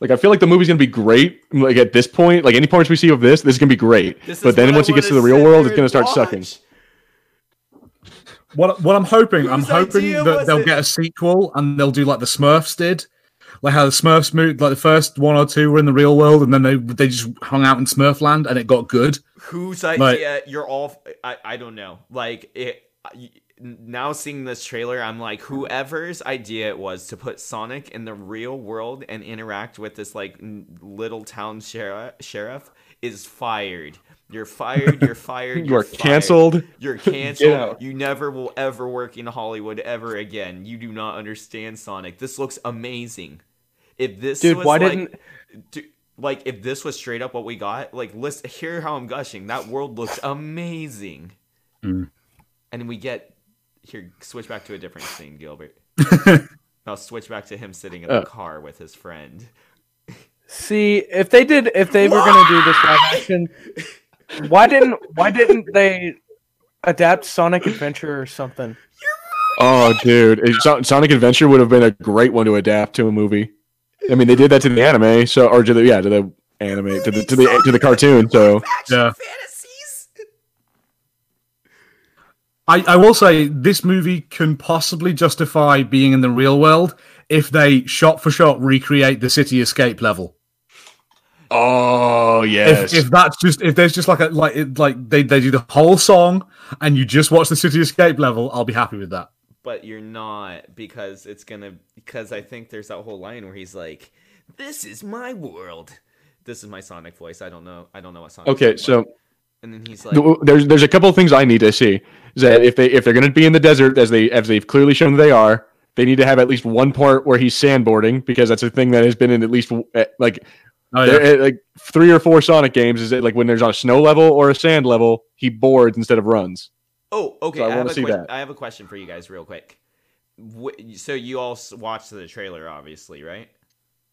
Like I feel like the movie's gonna be great. Like at this point, like any parts we see of this, this is gonna be great. This but then what I once he gets to the real world, it's gonna start watch. sucking. What what I'm hoping, I'm hoping that they'll it? get a sequel and they'll do like the Smurfs did, like how the Smurfs moved, like the first one or two were in the real world, and then they they just hung out in Smurfland and it got good. Whose idea? you're all. I I don't know. Like it. Now seeing this trailer, I'm like, whoever's idea it was to put Sonic in the real world and interact with this like n- little town sheriff, sheriff is fired. You're fired. You're fired. [LAUGHS] You you're fired. [LAUGHS] canceled. You're canceled. You never will ever work in Hollywood ever again. You do not understand Sonic. This looks amazing. If this Dude, was why like, didn't- du- like if this was straight up what we got, like list hear how I'm gushing. That world looks amazing. Mm. And we get here switch back to a different scene, Gilbert. [LAUGHS] I'll switch back to him sitting in the Uh. car with his friend. See, if they did, if they were gonna do this live action, why didn't why didn't they adapt Sonic Adventure or something? Oh, dude, it- Sonic Adventure would have been a great one to adapt to a movie. I mean, they did that to the anime, so or to the yeah to the anime to the to the to the cartoon. So Yeah. I, I will say this movie can possibly justify being in the real world if they shot for shot recreate the city escape level. Oh yes, If, if that's just if there's just like a like it, like they, they do the whole song and you just watch the city escape level, I'll be happy with that. but you're not because it's gonna because I think there's that whole line where he's like, "This is my world." This is my Sonic voice. I don't know. I don't know what Sonic. okay, so and then he's like, there's there's a couple of things I need to see. Is that if they if they're going to be in the desert as they as they've clearly shown they are, they need to have at least one part where he's sandboarding because that's a thing that has been in at least uh, like Oh yeah. like three or four Sonic games. Is it like when there's on a snow level or a sand level, he boards instead of runs. "Oh, okay." So I I, have wanna a see que- that. I have a question for you guys, real quick. So you all watched the trailer, obviously, right?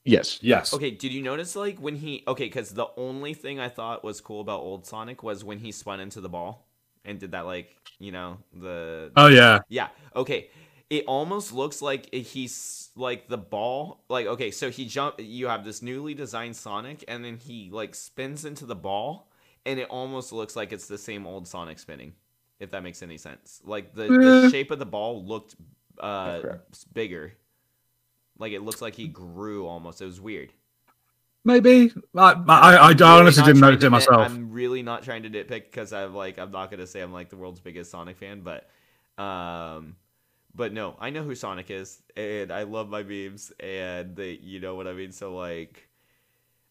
Yes. Yes. Okay, did you notice like when he okay, because the only thing I thought was cool about old Sonic was when he spun into the ball and did that like you know the Oh yeah. yeah okay. It almost looks like he's like the ball like okay, so he jump. You have this newly designed Sonic, and then he like spins into the ball, and it almost looks like it's the same old Sonic spinning. If that makes any sense, like the, the Eh. shape of the ball looked uh bigger. Like it looks like he grew almost. It was weird. Maybe. I I, I, I really honestly didn't notice it myself. I'm really not trying to nitpick because I'm like I'm not gonna say I'm like the world's biggest Sonic fan, but um, but no, I know who Sonic is, and I love my memes, and they, you know what I mean. So like,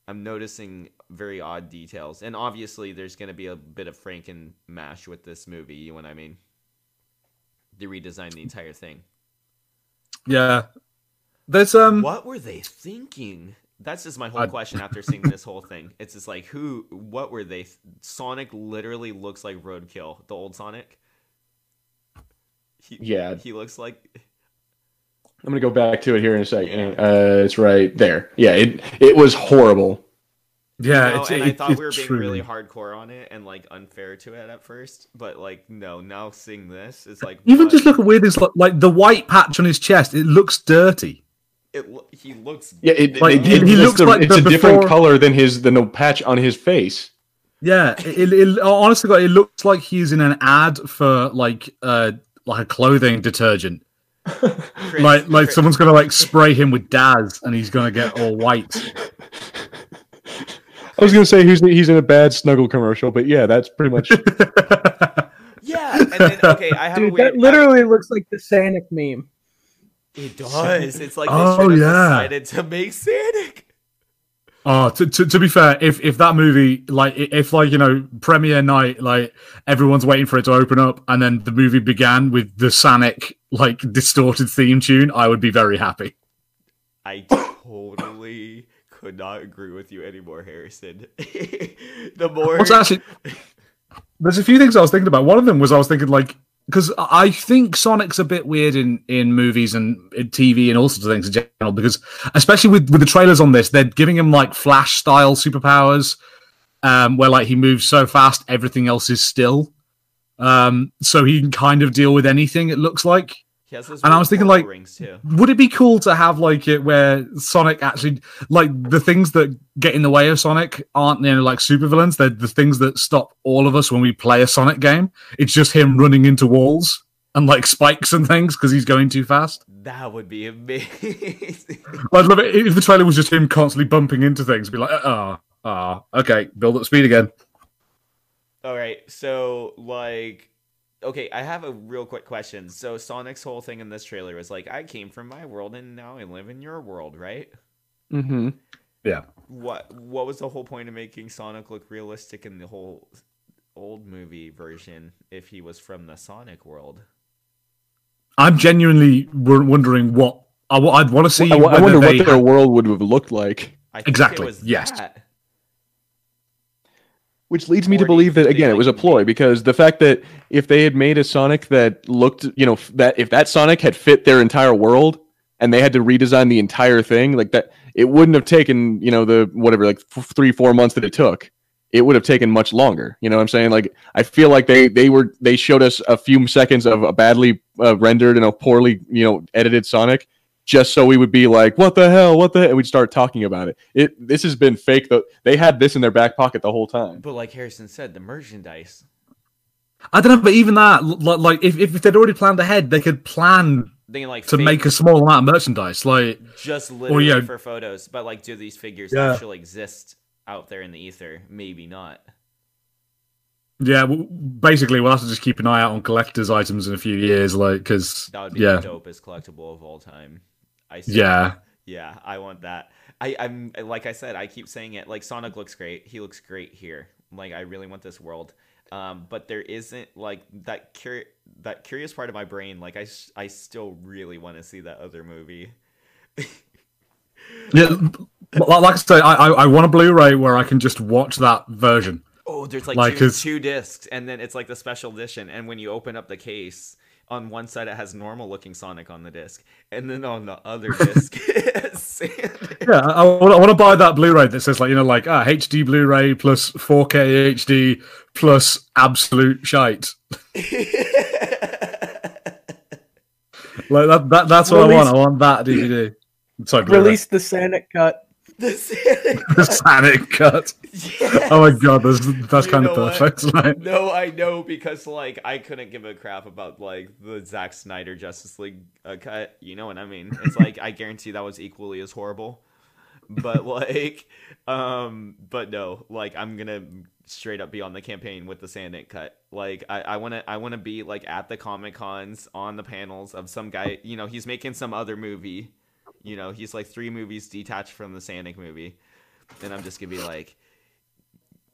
I'm noticing very odd details. And obviously, there's going to be a bit of Franken mash with this movie. You know what I mean? They redesigned the entire thing. Yeah. that's um What were they thinking? That's just my whole I- question after [LAUGHS] seeing this whole thing. It's just like, who? What were they? th- Sonic literally looks like Roadkill, the old Sonic. He, Yeah. he looks like I'm gonna go back to it here in a second. Uh, it's right there. Yeah, it it was horrible. yeah, No, it's, and it, I thought it's we were being truly- really hardcore on it and like unfair to it at first, but like no, now seeing this, it's like Even what? just look at weird is like, like the white patch on his chest, it looks dirty. it, he looks Yeah, it, Like, it- he- it- he it's looks the- like it's the a different color than his than the patch on his face. Yeah, it, it, it- honestly, God, it looks like he's in an ad for like uh like a clothing detergent. Chris- Like like Chris- someone's gonna like spray him with Daz, and he's gonna get all white. [LAUGHS] I was gonna say he's he's in a bad snuggle commercial, but yeah, that's pretty much. [LAUGHS] yeah, and then okay, I have a Dude, weird. that literally looks like the Sonic meme. it does. It's like they Oh, should yeah. decided to make Sonic. Oh, to, to, to be fair, if if that movie like if like you know premiere night, like everyone's waiting for it to open up, and then the movie began with the Sonic like distorted theme tune, I would be very happy. I totally could not agree with you anymore, Harrison. [LAUGHS] the more What's actually there's a few things I was thinking about. One of them was I was thinking like because I think Sonic's a bit weird in in movies and in TV and all sorts of things in general. Because especially with with the trailers on this, they're giving him like Flash style superpowers, um, where like he moves so fast, everything else is still. Um, so he can kind of deal with anything. It looks like. He has those and I was thinking, like. Would it be cool to have like it where Sonic actually like the things that get in the way of Sonic aren't you know like supervillains? They're the things that stop all of us when we play a Sonic game. It's just him running into walls and like spikes and things because he's going too fast. That would be amazing. I'd love it if the trailer was just him constantly bumping into things. Be like, ah, ah, okay, build up speed again. All right, so like, okay, I have a real quick question. So Sonic's whole thing in this trailer was like, I came from my world and now I live in your world, right? Mm-hmm. Yeah. What What was the whole point of making Sonic look realistic in the whole old movie version if he was from the Sonic world? I'm genuinely wondering what I, would want to see. I, I wonder they what their world would have looked like. I think Exactly, It was yes. that. Which leads me to Or do you believe that again, it was a ploy because the fact that if they had made a Sonic that looked, you know, that if that Sonic had fit their entire world and they had to redesign the entire thing, like that, it wouldn't have taken, you know, the whatever, like f- three, four months that it took. It would have taken much longer. You know what I'm saying? Like, I feel like they they were they showed us a few seconds of a badly uh, rendered and a poorly, you know, edited Sonic, just so we would be like, "What the hell? What the?" and we'd start talking about it. It this has been fake though. They had this in their back pocket the whole time. But like Harrison said, the merchandise. I don't know, but even that, like, like if, if they'd already planned ahead, they could plan They can like to fake make a small amount of merchandise. Like, just literally yeah. for photos. But like, do these figures Yeah. actually exist out there in the ether? Maybe not. yeah, w- basically, we'll have to just keep an eye out on collectors' items in a few years, like, because That would be yeah, the dopest collectible of all time. I yeah, yeah, I want that. I, I'm like I said, I keep saying it. Like Sonic looks great. He looks great here. Like I really want this world. Um, but there isn't like that curi- that curious part of my brain. Like I I still really want to see that other movie. [LAUGHS] yeah. Like I say, I, I I want a Blu-ray where I can just watch that version. Oh, there's like, Like, two, two discs, and then it's like the special edition. And when you open up the case, on one side it has normal looking Sonic on the disc, and then on the other [LAUGHS] disc, it. Yeah, I, want, I want to buy that Blu-ray that says like you know like ah HD Blu-ray plus 4K HD plus absolute shite. [LAUGHS] Like that, that that's what I want. I want that DVD. Sorry, Blu-ray. Release the Sonic cut. The Sonic. [LAUGHS] the Sonic cut. Yes. Oh my god, that's that's You kind of perfect. [LAUGHS] Like, No, I know because like I couldn't give a crap about like the Zack Snyder Justice League uh, cut. You know what I mean? It's like I guarantee that was equally as horrible. But [LAUGHS] like, um, but no, like I'm gonna straight up be on the campaign with the Sandink cut. Like I, I wanna, I wanna be like at the comic cons on the panels of some guy. You know, he's making some other movie. You know, he's like three movies detached from the Sonic movie, and I'm just gonna be like,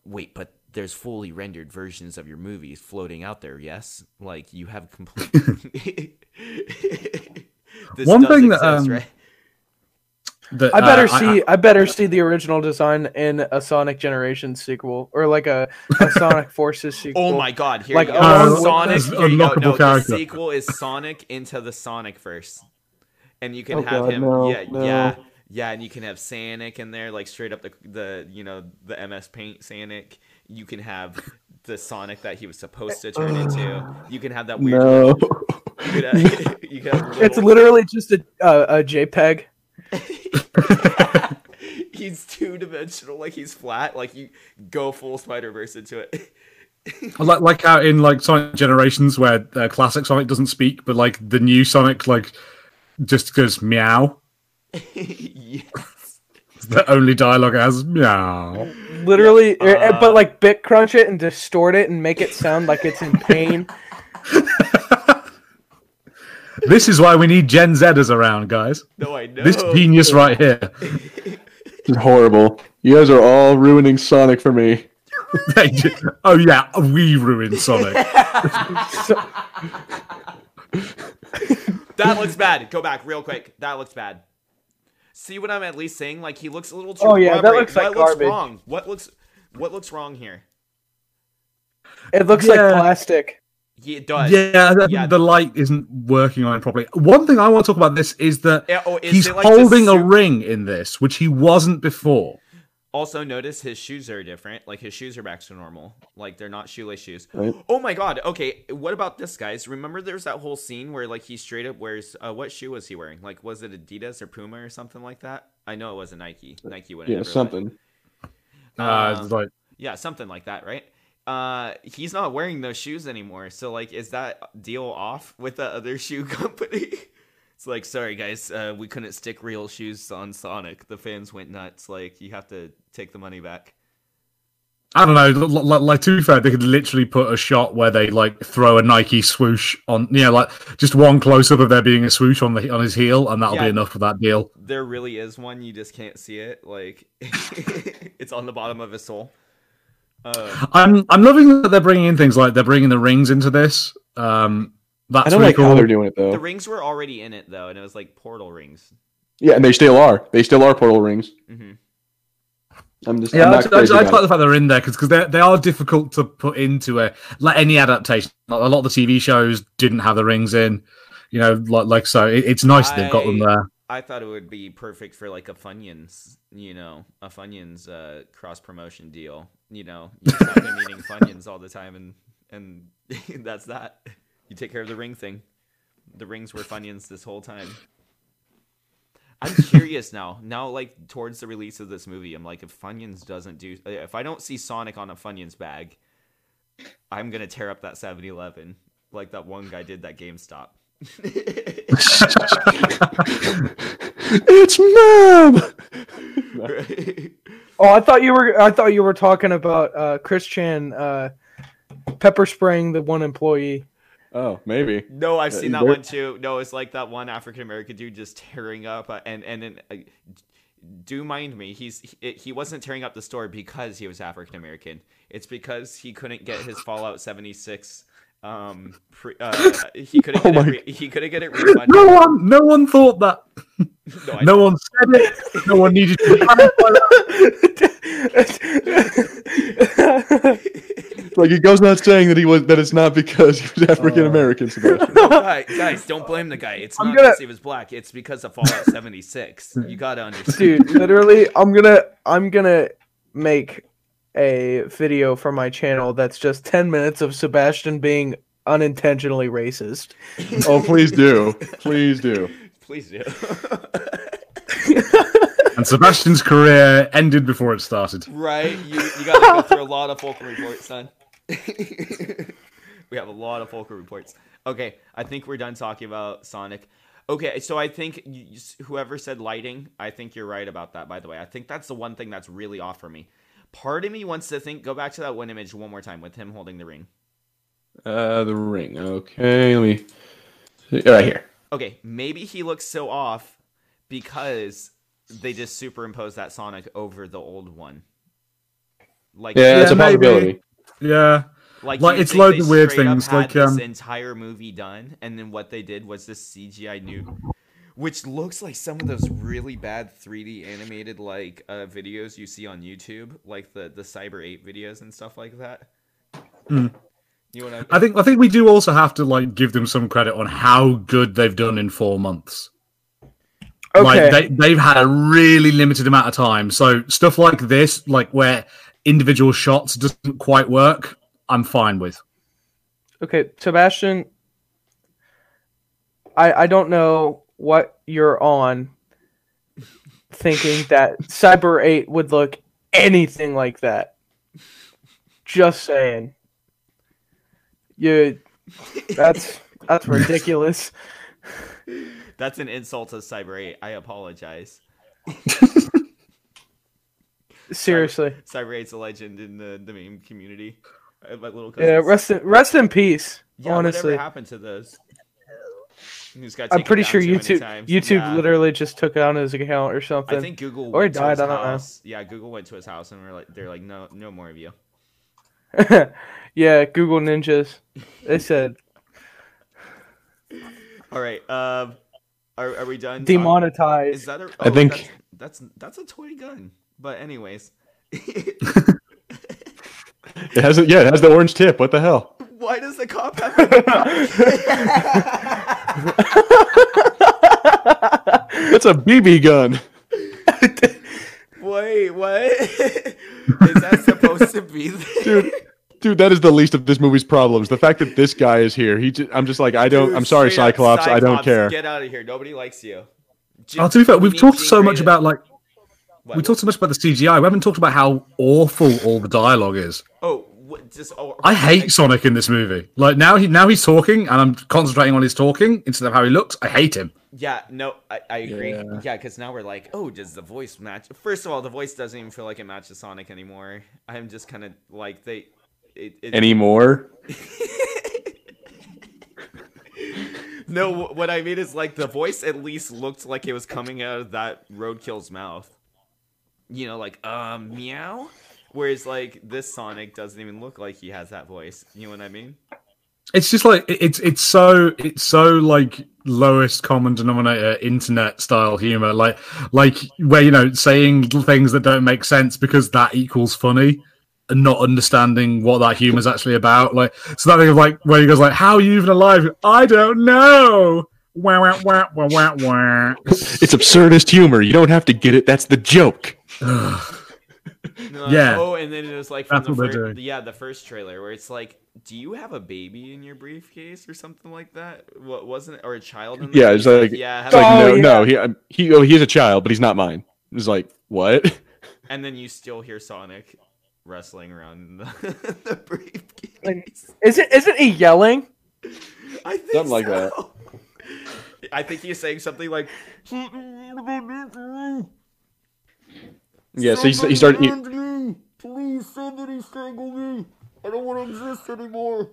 wait, but there's fully rendered versions of your movies floating out there. Yes, like you have complete. [LAUGHS] [LAUGHS] this One does thing that, um, right? The- I better uh, I- see. I, better see the original design in a Sonic Generations sequel, or like a, a [LAUGHS] Sonic Forces sequel. Oh my god! Here Like, you go. along with Sonic. this Here you go. unlockable No, the character. sequel is Sonic into the Sonic verse, and you can Oh have God, him. no, yeah, no. yeah, yeah, and you can have Sonic in there, like straight up the the you know the MS Paint Sonic. You can have the Sonic that he was supposed to turn into. [SIGHS] You can have that weird. No. [LAUGHS] You could have, [LAUGHS] you could have It's literally just a uh, a JPEG. [LAUGHS] he's two dimensional, like he's flat. Like you go full Spider Verse into it. like like out in like Sonic Generations where uh, classic Sonic doesn't speak, but like the new Sonic like just goes meow. [LAUGHS] yes. The only dialogue it has meow. Literally, er, Uh, but like bit crunch it and distort it and make it sound like it's in pain. [LAUGHS] This is why we need Gen Zers around, guys. No, I know. This genius right here. [LAUGHS] This is horrible. You guys are all ruining Sonic for me. Oh yeah, we ruined Sonic. That looks [LAUGHS] bad. Go back real quick. That looks bad. See what I'm at least saying? Like he looks a little too. Oh, yeah, that looks like what looks wrong? What looks what looks wrong here? It looks Yeah. like plastic. Yeah, it does. yeah, the, Yeah. the light isn't working on it properly. One thing I want to talk about this is that Yeah, oh, is he's like holding a ring in this, which he wasn't before. Also, notice his shoes are different. Like his shoes are back to normal. Like they're not shoelace shoes. Right. Oh my god. Okay, what about this, guys? Remember, there's that whole scene where like he straight up wears. Uh, what shoe was he wearing? Like, was it Adidas or Puma or something like that? I know it was a Nike. Nike would Yeah, something. Uh, Um, like Yeah, something like that, right? Uh, he's not wearing those shoes anymore. So like, is that deal off with the other [LAUGHS] shoe company? It's like, sorry guys, uh, we couldn't stick real shoes on Sonic. The fans went nuts. Like, you have to take the money back. I don't know. l- l- Like to be fair, they could literally put a shot where they like throw a Nike swoosh on, you know, like just one close up of there being a swoosh on the on his heel, and that'll Yeah. be enough for that deal. There really is one. You just can't see it. Like, [LAUGHS] it's on the bottom of his soul. Uh, I'm I'm loving that they're bringing in things like they're bringing the rings into this. Um, that's I don't really like cool. how they're doing it though. the rings were already in it though, and it was like portal rings. Yeah, and they still are. They still are portal rings. hmm I'm just. Yeah, I'm I, not just, I, crazy just- I just about like the fact they're in there because they they are difficult to put into a like any adaptation. Like, a lot of the TV shows didn't have the rings in, you know, like like so. It, it's nice they've got them there. I thought it would be perfect for like a Funyuns, you know, a Funyuns uh, cross promotion deal. You know, you just have eating Funyuns all the time, and and [LAUGHS] that's that. You take care of the ring thing. The rings were Funyuns this whole time. I'm [LAUGHS] curious now. Now, like towards the release of this movie, I'm like, if Funyuns doesn't do, if I don't see Sonic on a Funyuns bag, I'm gonna tear up that 7-Eleven like that one guy did that GameStop. [LAUGHS] it's mom. Oh, I thought you were. I thought you were talking about uh, Chris Chan uh, pepper spraying the one employee. Oh, maybe. No, I've Uh, seen that one too. No, it's like that one African American dude just tearing up, uh, and and then, uh, do mind me, he's he, he wasn't tearing up the store because he was African American. It's because he couldn't get his Fallout seventy six. Um, pre, uh, he couldn't [LAUGHS] Oh get it. my- Re- he couldn't get it refunded. No one, no one thought that. [LAUGHS] No, No one said it. No one needed to. [LAUGHS] Like he goes not saying that he was that it's not because he was [LAUGHS] African oh. American. [LAUGHS] Sebastian. No, guys, guys, don't blame the guy. It's I'm not gonna- because he was black. It's because of Fallout [LAUGHS] 76. You gotta understand. Dude, literally, I'm gonna I'm gonna make a video for my channel that's just 10 minutes of Sebastian being unintentionally racist. oh, please do, please do. Please do. And Sebastian's career ended before it started. right? You you gotta go through a lot of Fulcrum reports, son. [LAUGHS] we have a lot of Fulcrum reports. Okay, I think we're done talking about Sonic. Okay, so I think you, you- whoever said lighting, I think you're right about that. By the way, I think that's the one thing that's really off for me. Part of me wants to think. Go back to that one image one more time with him holding the ring. Uh, the ring. Okay, let me. Right here. Okay, maybe he looks so off because they just superimposed that Sonic over the old one. Like, Yeah, Yeah, it's a maybe. Possibility. Yeah. like, like, it's think loads of weird things, had like, this um, entire movie done, and then what they did was this CGI new, which looks like some of those really bad 3D animated like uh, videos you see on YouTube, like the the Cyber Eight videos and stuff like that. Hmm. You want I think I think we do also have to like give them some credit on how good they've done in four months. Okay. Like they they've had a really limited amount of time. So stuff like this, like where individual shots doesn't quite work, I'm fine with. Okay, Sebastian, I I don't know what you're on thinking that Cyber 8 would look anything like that. Just saying. You that's that's [LAUGHS] ridiculous. That's an insult to Cyber 8. I apologize. [LAUGHS] Seriously. Cyber 8's a legend in the, the meme community. Uh, My little Yeah, rest in rest in peace. Yeah, honestly. whatever happened to those? He just got I'm pretty sure YouTube. YouTube Yeah. literally just took down his account or something. I think Google Or he went to died, his I don't know. house. Yeah, Google went to his house and we're like, they're like, no, no more of you. [LAUGHS] yeah, Google ninjas. They [LAUGHS] said All right, um, are, are we done? talking- Is demonetized. that a? I oh, think- that's, that's that's a toy gun. But anyways, [LAUGHS] It has a, yeah, it has the orange tip. What the hell? why does the cop have? [LAUGHS] A That's a BB gun. Wait, what? Is that supposed to be there? [LAUGHS] Dude, dude, that is the least of this movie's problems. The fact that this guy is here. He just, I'm just like, I don't Dude, I'm sorry, straight up, Cyclops, I don't care. Get out of here. Nobody likes you. J- Oh, to be fair, we've talked so much about like What? we talked so much about the CGI. We haven't talked about how awful all the dialogue is. Oh, what, just oh, I hate Sonic in this movie. Like now he now he's talking and I'm concentrating on his talking instead of how he looks. I hate him. Yeah, no, I, I agree. Yeah. Yeah, because now we're like, oh, does the voice match? First of all, the voice doesn't even feel like it matches Sonic anymore. I'm just kind of like they. It, it, Anymore? [LAUGHS] no, what I mean is like the voice at least looked like it was coming out of that roadkill's mouth. You know, like um meow. Whereas like this Sonic doesn't even look like he has that voice. You know what I mean? It's just like it's it's so it's so like lowest common denominator internet style humor like like where you know saying things that don't make sense because that equals funny and not understanding what that humor is actually about like so that thing of like where he goes like how are you even alive i don't know wah, wah, wah, wah, wah, wah. It's absurdist humor. You don't have to get it. That's the joke. No, Yeah. Oh, and then it was like from That's the first, yeah, the first trailer where it's like, do you have a baby in your briefcase or something like that? What wasn't it, or a child? In Yeah, it's like- yeah, It's like, Oh, no, yeah. no, he, I'm- he, oh, he's a child, but he's not mine. It's like, what? [LAUGHS] and then you still hear Sonic wrestling around in the, [LAUGHS] the briefcase. Like- Isn't isn't he yelling? I think Something like so. that. I think he's saying something like, Yeah, so he, he started. He, Please, somebody strangle me. I don't want to exist anymore.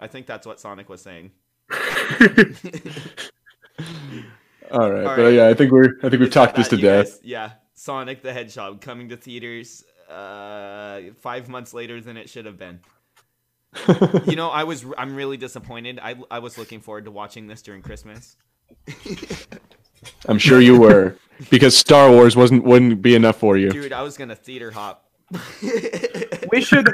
I think that's what Sonic was saying. [LAUGHS] all right, All but right. yeah, I think we're. I think we've It's talked this to death. guys- yeah, Sonic the Hedgehog coming to theaters uh, five months later than it should have been. you know, I was I'm really disappointed. I I was looking forward to watching this during Christmas. [LAUGHS] I'm sure you were, [LAUGHS] because Star Wars wasn't wouldn't be enough for you. Dude, I was gonna theater hop. [LAUGHS] We should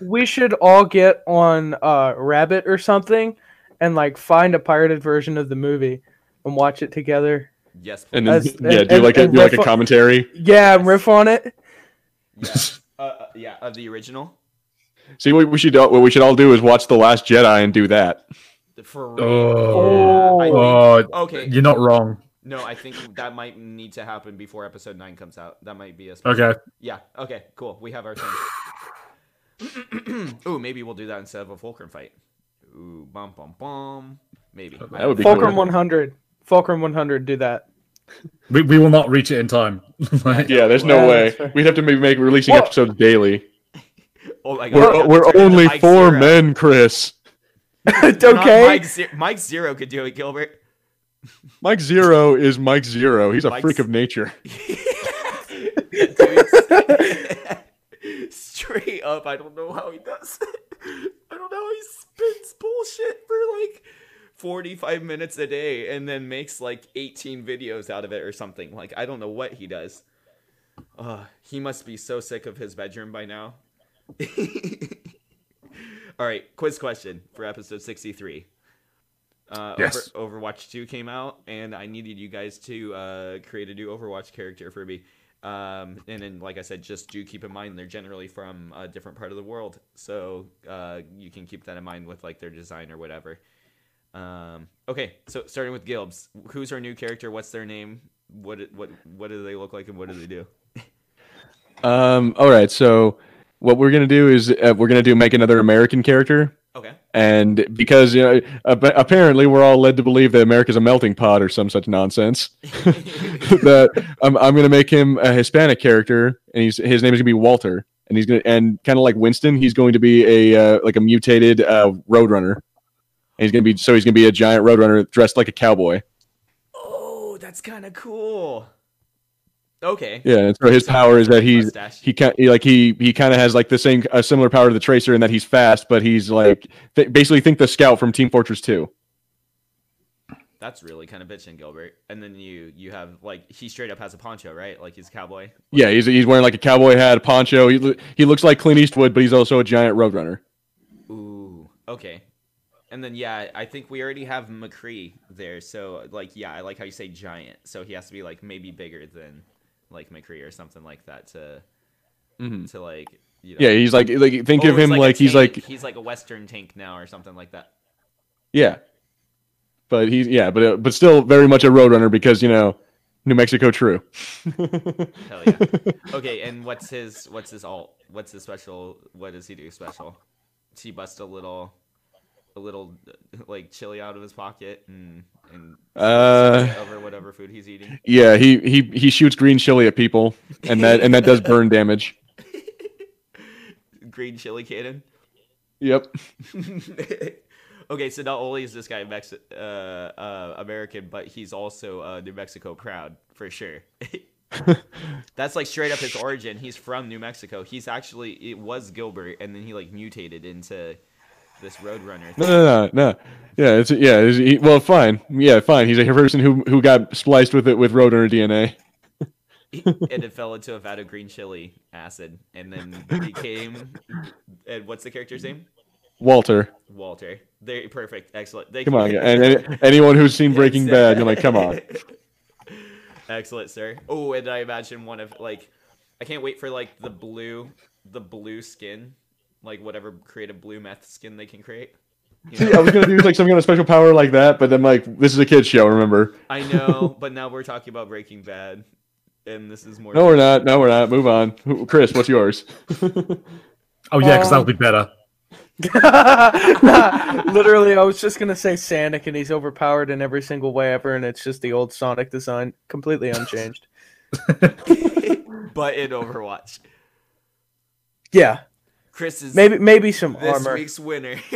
we should all get on uh Rabbit or something and like find a pirated version of the movie and watch it together. yes, And then, As- yeah, and- do like a do like a riff on- commentary. Yeah, and riff on it. yeah. [LAUGHS] Uh, uh, yeah, of the original. See, what we should all- what we should all do is watch the Last Jedi and do that. For real. oh, I think- oh okay. you're not wrong No, I think that might need to happen before episode nine comes out. That might be a special okay Yeah. Okay. Cool. We have our thing. [CLEARS THROAT] Ooh, maybe we'll do that instead of a Fulcrum fight. Ooh, bum bum bum. Maybe. That would be Fulcrum cool. 100. Fulcrum 100 do that. we, we will not reach it in time [LAUGHS] Like, Yeah, there's no Yeah, way. We'd have to make, make releasing Well- episodes daily. [LAUGHS] Oh my We're, god. we're only Mike four Zero. men, Chris. [LAUGHS] Not okay. Mike, Ze- Mike Zeroh could do it, Gilbert. Mike Zeroh is Mike Zeroh. He's a Mike's- freak of nature. [LAUGHS] Dude, straight up. I don't know how he does it. I don't know how he spins bullshit for like 45 minutes a day and then makes like 18 videos out of it or something. Like, I don't know what he does. Uh, he must be so sick of his bedroom by now. [LAUGHS] All right, quiz question for episode 63. Uh, Yes. Over- Overwatch 2 came out, and I needed you guys to uh, create a new Overwatch character for me. Um, and then, like I said, just do keep in mind they're generally from a different part of the world, so uh, you can keep that in mind with like their design or whatever. Um, okay, so starting with Gilbs, who's our new character? What's their name? What what what do they look like, and what do they do? Um. All right. So what we're gonna do is uh, we're gonna do make another American character, Okay. and because you know apparently we're all led to believe that America's a melting pot or some such nonsense. [LAUGHS] that I'm I'm gonna make him a Hispanic character, and he's his name is gonna be Walter, and he's gonna and kind of like Winston, he's going to be a uh, like a mutated uh, Roadrunner. And he's gonna be so he's gonna be a giant Roadrunner dressed like a cowboy. Oh, that's kind of cool. Okay. Yeah, and so his power is that he's Mustache. he can he, like he he kind of has like the same a similar power to the Tracer in that he's fast, but he's like th- basically think the Scout from Team Fortress Two. That's really kind of bitching, Gilbert. And then you you have like he straight up has a poncho, right? Like he's a cowboy. Yeah, he's he's wearing like a cowboy hat, a poncho. He lo- he looks like Clint Eastwood, but he's also a giant Roadrunner. Ooh. Okay. And then yeah, I think we already have McCree there. So like yeah, I like how you say giant. So he has to be like maybe bigger than like McCree or something like that to Mhm. to like you know. Yeah, he's like like think Oh, of him a like, he's tank. like he's like a western tank now or something like that. yeah, but he's yeah, but uh, but still very much a Roadrunner because you know New Mexico true. [LAUGHS] Hell yeah. okay, and what's his what's his alt? What's his special? What does he do special? Does he bust a little, a little like chili out of his pocket and and Uh, over whatever food he's eating? yeah, he he he shoots green chili at people, and that and that does [LAUGHS] burn damage. Green chili cannon. Yep. [LAUGHS] okay, so not only is this guy Mex- uh, uh, American, but he's also uh, New Mexico proud for sure. [LAUGHS] That's like straight up his origin. He's from New Mexico. He's actually it was Gilbert, and then he like mutated into this Roadrunner. No, no, no, no. Yeah, it's yeah. It's, he, well, fine. Yeah, fine. He's a person who who got spliced with it with Roadrunner DNA. and it fell into a vat of green chili acid, and then became. And what's the character's name? Walter, Walter. There, perfect, excellent. Thank come on, [LAUGHS] and, and anyone who's seen Breaking Bad, you're like, come on. [LAUGHS] Excellent, sir. Oh, and I imagine one of like, I can't wait for like the blue, the blue skin, like whatever creative blue meth skin they can create. You See. I was gonna do like some kind of special power like that, but then like this is a kids show. Remember? I know, [LAUGHS] but now we're talking about Breaking Bad, and this is more. No, we're not. No, we're not. Move on. Chris, what's yours? [LAUGHS] Oh yeah, because that'll be better. [LAUGHS] Literally, I was just gonna say Sonic, and he's overpowered in every single way ever, and it's just the old Sonic design, completely unchanged. but in Overwatch, Yeah, Chris is maybe maybe some this armor. week's winner. [LAUGHS]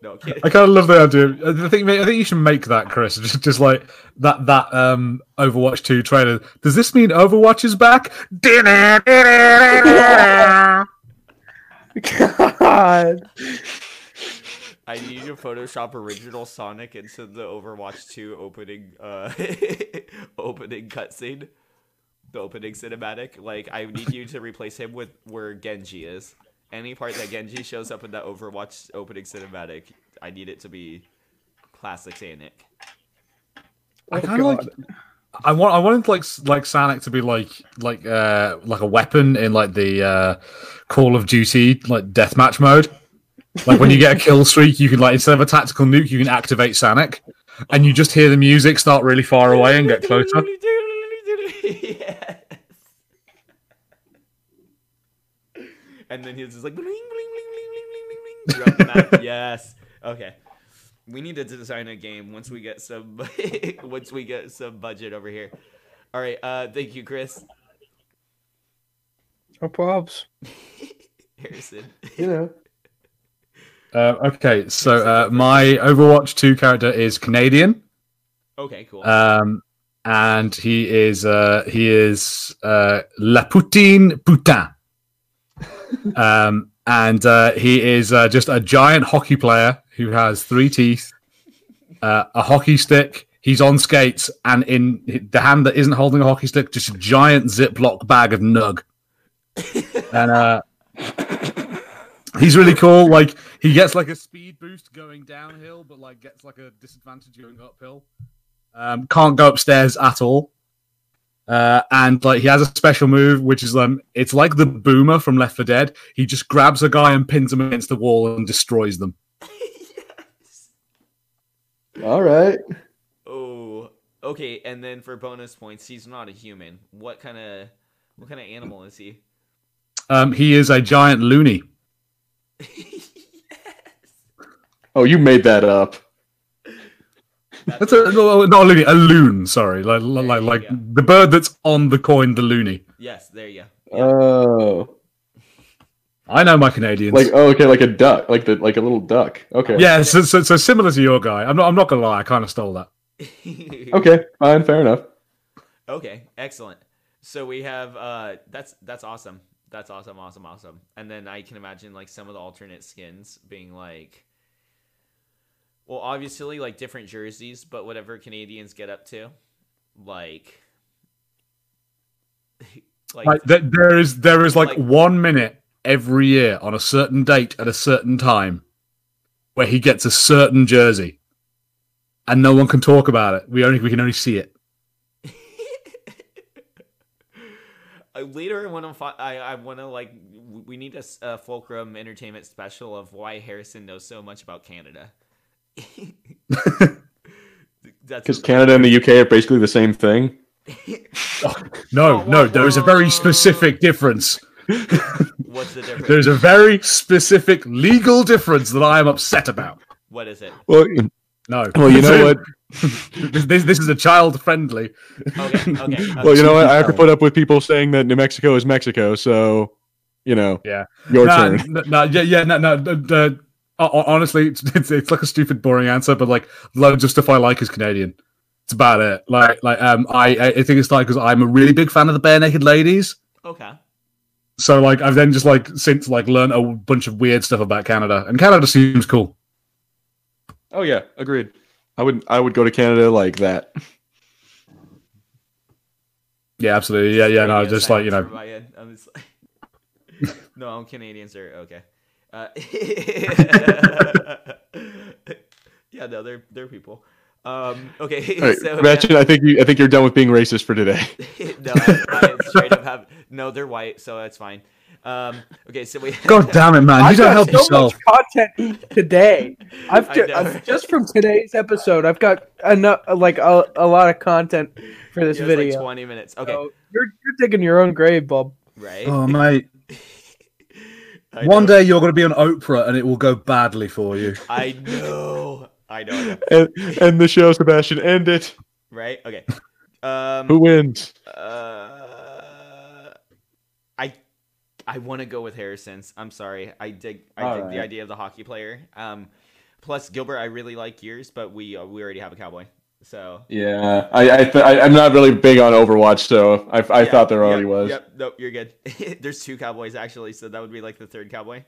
no kidding. I kind of love the idea. I think I think you should make that, Chris. [LAUGHS] Just, just like that that um Overwatch two trailer. Does this mean Overwatch is back? God, I need you to Photoshop original Sonic into the Overwatch 2 opening uh [LAUGHS] opening cutscene. The opening cinematic. Like I need you to replace him with where Genji is. Any part that Genji shows up in that Overwatch opening cinematic, I need it to be classic Sonic. I kind of like. I want. I wanted like like Sonic to be like like uh like a weapon in like the uh Call of Duty like deathmatch mode. Like when you get a kill [LAUGHS] streak, you can like instead of a tactical nuke, you can activate Sonic, and you just hear the music start really far [LAUGHS] away and get closer. and then he's just like bling bling bling bling bling bling bling. bling. [LAUGHS] yes. Okay. We need to design a game once we get some [LAUGHS] once we get some budget over here. All right. Uh, thank you, Chris. No problems, [LAUGHS] Harrison. You know. Uh, okay, so uh, my Overwatch 2 character is Canadian. Okay, cool. Um, and he is uh, he is uh, Lapoutine Putin. Um, and uh, he is uh, just a giant hockey player who has three teeth, uh, a hockey stick. He's on skates, and in the hand that isn't holding a hockey stick, just a giant Ziploc bag of nug. [LAUGHS] and uh, he's really cool. Like he gets like a speed boost going downhill, but like gets like a disadvantage going uphill. Um, can't go upstairs at all. Uh, and like he has a special move, which is um, it's like the boomer from Left 4 Dead. He just grabs a guy and pins him against the wall and destroys them. [LAUGHS] yes. All right. Oh, okay. And then for bonus points, he's not a human. What kind of what kind of animal is he? Um, he is a giant loony. [LAUGHS] yes. Oh, you made that up. That's a no, not a loony, a loon. Sorry, like like like go. the bird that's on the coin, the loony. yes. There you go. Oh, I know my Canadians. like oh, okay, like a duck, like the like a little duck. Okay. yeah, so, so so similar to your guy. I'm not. I'm not gonna lie. I kind of stole that. [LAUGHS] Okay. Fine. Fair enough. Okay, excellent. So we have uh that's that's awesome. That's awesome, awesome, awesome. And then I can imagine like some of the alternate skins being like well, obviously like different jerseys, but whatever Canadians get up to, like [LAUGHS] like Like th- there is there is like, Like- one minute every year on a certain date at a certain time where he gets a certain jersey, and no one can talk about it. We only we can only see it. [LAUGHS] Later I want to I I want to like we need a fulcrum entertainment special of why Harrison knows so much about Canada. [LAUGHS] That's Because Canada and the UK are basically the same thing. [LAUGHS] Oh, no, Oh, no, whoa, there is a very oh. specific difference. [LAUGHS] what's the difference? There's a very specific legal difference that I am upset about. what is it? Well, No. well, you know what? this, this, this is a child friendly. Okay, okay. Well, you know what? I have to put up with people saying that New Mexico is Mexico, so you know, Yeah. your Nah, turn. nah, yeah, yeah, no, no. The- the- ho- ho- honestly, it's, [LAUGHS] it's it's like a stupid, boring answer, but like loads of stuff I like is Canadian. It's about it. Like, like um, I I I think it's like because I'm a really big fan of the Barenaked Ladies. Okay. So like I've then just like since like learned a bunch of weird stuff about Canada, and Canada seems cool. Oh yeah, agreed. I would I would go to Canada like that. Yeah, absolutely. Yeah, yeah. No, just like you know, from my end. I'm just like- no, I'm Canadian, sir. Okay. Uh, [LAUGHS] yeah, no, they're they're people. Um, okay, [LAUGHS] All right, so Sebastian, I think you I think you're done with being racist for today. [LAUGHS] no, I, I straight up have no. They're white, so that's fine. Um, okay, so we. God damn it, man! You I've don't got help so yourself. much content today. I've, ju- I've- just from today's episode. I've got enough, like a, a lot of content for this Yeah, video. like 20 minutes. Okay, So you're you're digging your own grave, Bob. right. Oh mate, I one know. day you're going to be on Oprah, and it will go badly for you. I know. I know. I know. [LAUGHS] and, and the show, Sebastian, end it. Right. Okay. Um. Who wins? Uh, I I want to go with Harrison's. I'm sorry. I dig I All dig the idea of the hockey player. Um, plus Gilbert, I really like yours, but we uh, we already have a cowboy. So Yeah, I I, I'm not really big on Overwatch, so I I Yeah, thought there already yep, was. Yep. Nope. You're good. [LAUGHS] There's two cowboys actually, so that would be like the third cowboy.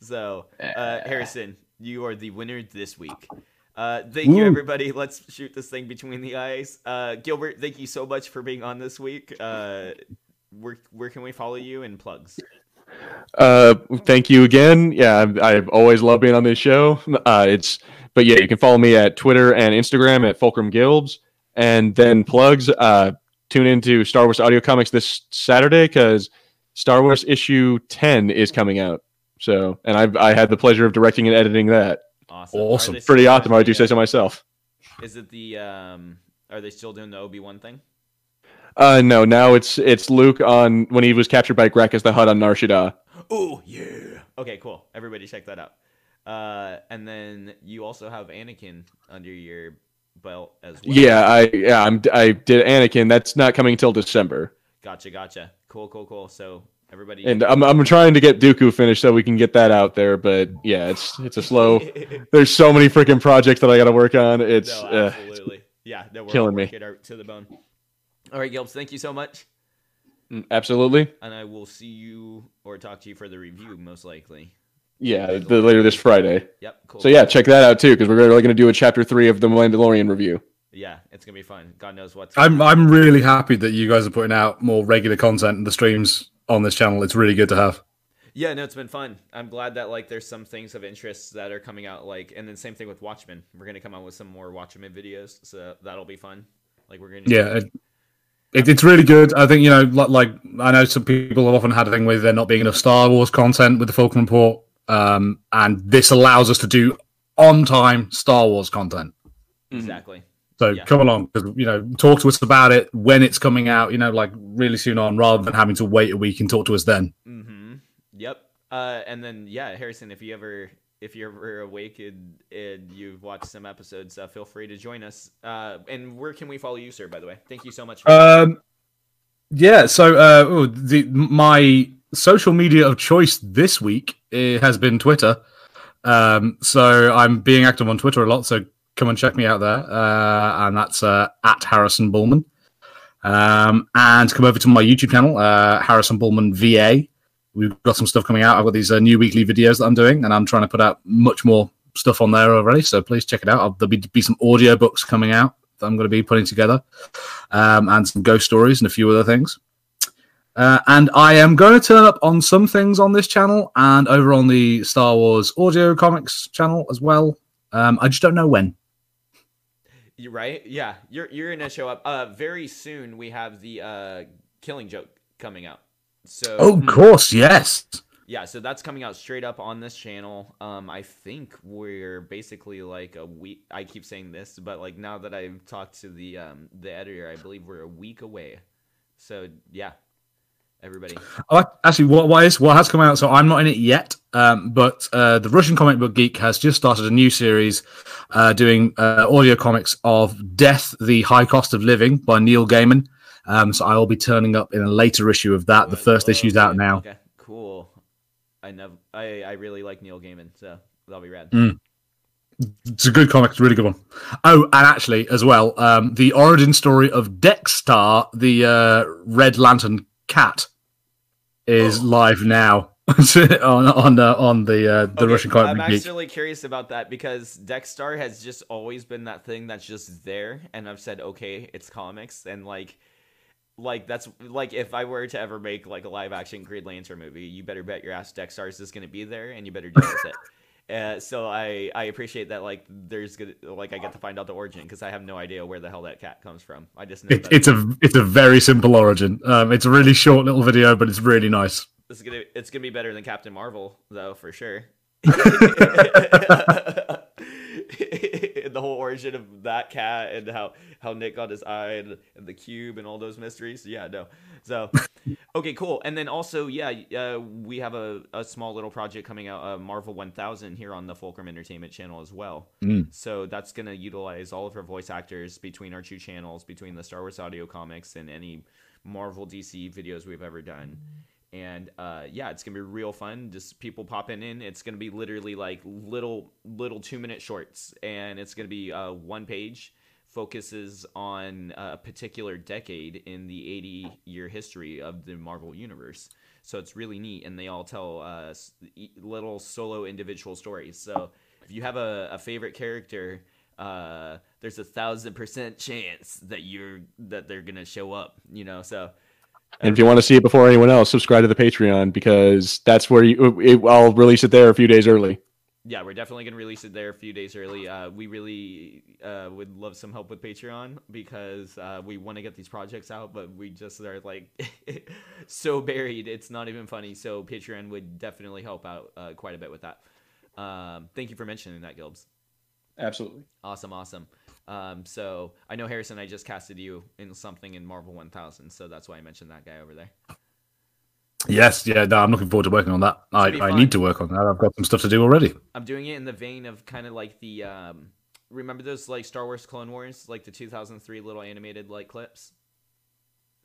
So uh, Harrison, you are the winner this week. Uh, thank you, everybody. Let's shoot this thing between the eyes. Uh, Gilbert, thank you so much for being on this week. Uh, where where can we follow you and plugs? Uh, thank you again. Yeah, I've, I've always loved being on this show. Uh, it's but yeah, you can follow me at Twitter and Instagram at Fulcrum Gilbs, and then plugs. Uh, tune into Star Wars audio comics this Saturday because Star Wars issue ten is coming out. So, and I've I had the pleasure of directing and editing that. Awesome. Awesome. Are they still Pretty doing awesome. I do say so myself. Is it the um? Are they still doing the Obi Wan thing? Uh, no, now it's it's Luke on when he was captured by Grakkus the Hutt on Nar Shaddaa. Oh yeah. Okay, cool. Everybody check that out. Uh, and then you also have Anakin under your belt as well. Yeah, I yeah I'm I did Anakin. That's not coming until December. Gotcha, gotcha. Cool, cool, cool. So everybody. And I'm I'm trying to get Dooku finished so we can get that out there, but yeah, it's it's a slow. [LAUGHS] There's so many freaking projects that I got to work on. It's no, uh, absolutely. yeah, no, we're killing me. our- to the bone. All right, Gilbs, thank you so much. Mm, Absolutely. and I will see you or talk to you for the review most likely. Yeah, the, later this Friday. Yep, cool. So yeah, check that out too, because we're really going to do a chapter three of the Mandalorian review. yeah, it's gonna be fun. God knows what's. I'm I'm really happy that you guys are putting out more regular content and the streams on this channel. It's really good to have. Yeah, no, it's been fun. I'm glad that like there's some things of interest that are coming out. Like, and then same thing with Watchmen. We're gonna come out with some more Watchmen videos, so that'll be fun. Like, we're gonna Yeah, it, it, it's really good. I think you know, like, like I know some people have often had a thing with there not being enough Star Wars content with the Fulcrum Report, um, and this allows us to do on time Star Wars content. exactly. So Yeah. come along, because you know, talk to us about it when it's coming out. You know, like really soon on, rather than having to wait a week and talk to us then. Mm-hmm. Yep. Uh, and then yeah, Harrison, if you ever if you're ever awake and, and you've watched some episodes, uh, feel free to join us. Uh, and where can we follow you, sir? By the way, thank you so much. For- Um, yeah. So uh, oh, the my social media of choice this week has been Twitter. Um, so I'm being active on Twitter a lot. So come and check me out there, uh, and that's uh, at Harrison Bulman. Um, and come over to my YouTube channel, uh, Harrison Bulman VA. We've got some stuff coming out. I've got these uh, new weekly videos that I'm doing, and I'm trying to put out much more stuff on there already. So please check it out. I'll, there'll be, be some audio books coming out that I'm going to be putting together, um, and some ghost stories and a few other things. Uh, and I am going to turn up on some things on this channel and over on the Star Wars audio comics channel as well. Um, I just don't know when. You right? Yeah, you're you're gonna show up. Uh, very soon we have the uh Killing Joke coming out. So Oh, of course, yes. yeah, so that's coming out straight up on this channel. Um, I think we're basically like a week. I keep saying this, but like now that I've talked to the um the editor, I believe we're a week away. So yeah, everybody. Oh, actually, what, what is what has come out? So I'm not in it yet, um, but uh, the Russian comic book geek has just started a new series uh, doing uh, audio comics of "Death: The High Cost of Living" by Neil Gaiman. Um, so I will be turning up in a later issue of that. The first issue's out Okay, now. Okay, cool. I never. I I really like Neil Gaiman, so that'll be rad. Mm. It's a good comic. It's a really good one. Oh, and actually, as well, um, the origin story of Dex-Starr, the uh, Red Lantern cat, is Oh. live now [LAUGHS] on on uh, on the uh, the Okay, Russian comic I'm actually curious about that because Dex-Starr has just always been that thing that's just there, and I've said, okay, it's comics, and like, like that's like if I were to ever make like a live action Green Lantern movie, you better bet your ass Dex-Starr is just gonna be there, and you better deal with it. [LAUGHS] Uh, so I I appreciate that like there's gonna like I get to find out the origin because I have no idea where the hell that cat comes from. I just know It, that it's a it's a very simple origin. Um, it's a really short little video, but it's really nice. It's gonna it's gonna be better than Captain Marvel though for sure. [LAUGHS] the whole origin of that cat and how how Nick got his eye and, and the cube and all those mysteries. Yeah, no. So okay, cool. And then also, yeah, uh, we have a, a small little project coming out, uh, Marvel 1000 here on the Fulcrum Entertainment channel as well. Mm. So that's gonna utilize all of our voice actors between our two channels, between the Star Wars audio comics and any Marvel DC videos we've ever done and uh, yeah, it's gonna be real fun. Just people popping in. It's gonna be literally like little little two minute shorts, and it's gonna be uh, one page focuses on a particular decade in the 80 year history of the Marvel universe. So it's really neat, and they all tell uh, little solo individual stories. So if you have a, a favorite character, uh, there's a thousand percent chance that you're that they're gonna show up. You know, so. And if you want to see it before anyone else, subscribe to the Patreon because that's where you. It, I'll release it there a few days early. Yeah, we're definitely gonna release it there a few days early. Uh, we really uh, would love some help with Patreon because uh, we want to get these projects out, but we just are like [LAUGHS] so buried. It's not even funny. So Patreon would definitely help out uh, quite a bit with that. Um, thank you for mentioning that, Gilbs. Absolutely. Awesome, awesome. Um, so I know Harrison, I just casted you in something in Marvel 1000, so that's why I mentioned that guy over there. Yes, yeah. No, I'm looking forward to working on that. I, I need to work on that. I've got some stuff to do already. I'm doing it in the vein of kind of like the um, remember those like Star Wars Clone Wars, like the 2003 little animated like clips.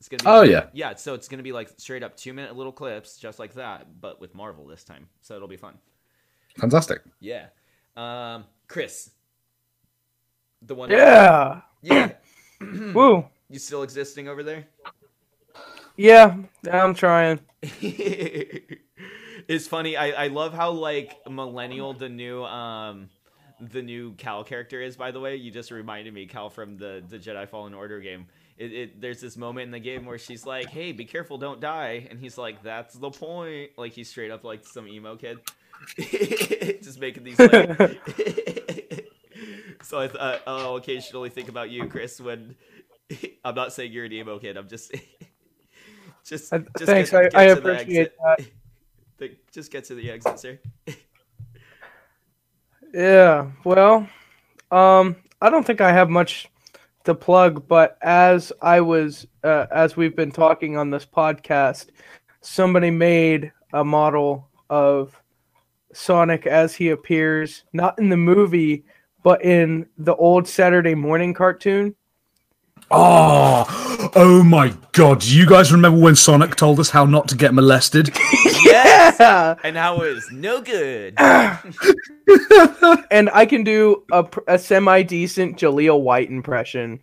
It's gonna be Oh, yeah. yeah. So it's gonna be like straight up two minute little clips, just like that, but with Marvel this time. So it'll be fun. Fantastic. Yeah. Um, Chris, the one. Yeah. Yeah. [CLEARS THROAT] Woo. You still existing over there? Yeah, I'm trying. [LAUGHS] it's funny. I, I love how like millennial the new um the new Cal character is. By the way, you just reminded me Cal from the the Jedi Fallen Order game. It, it there's this moment in the game where she's like, "Hey, be careful, don't die," and he's like, "That's the point." Like he's straight up like some emo kid, [LAUGHS] just making these like. [LAUGHS] so I uh, I'll occasionally think about you, Chris, when I'm not saying you're an emo kid. I'm just just, Uh, just Thanks, get- I, I get to the appreciate exit. that. [LAUGHS] The- just get to the exit, sir. [LAUGHS] Yeah, well, um, I don't think I have much to plug, but as I was, uh, as we've been talking on this podcast, somebody made a model of Sonic as he appears, not in the movie, but in the old Saturday morning cartoon. Oh, oh my god! Do you guys remember when Sonic told us how not to get molested? [LAUGHS] yes, Yeah, [LAUGHS] and how it was no good. [LAUGHS] and I can do a, a semi decent Jaleel White impression.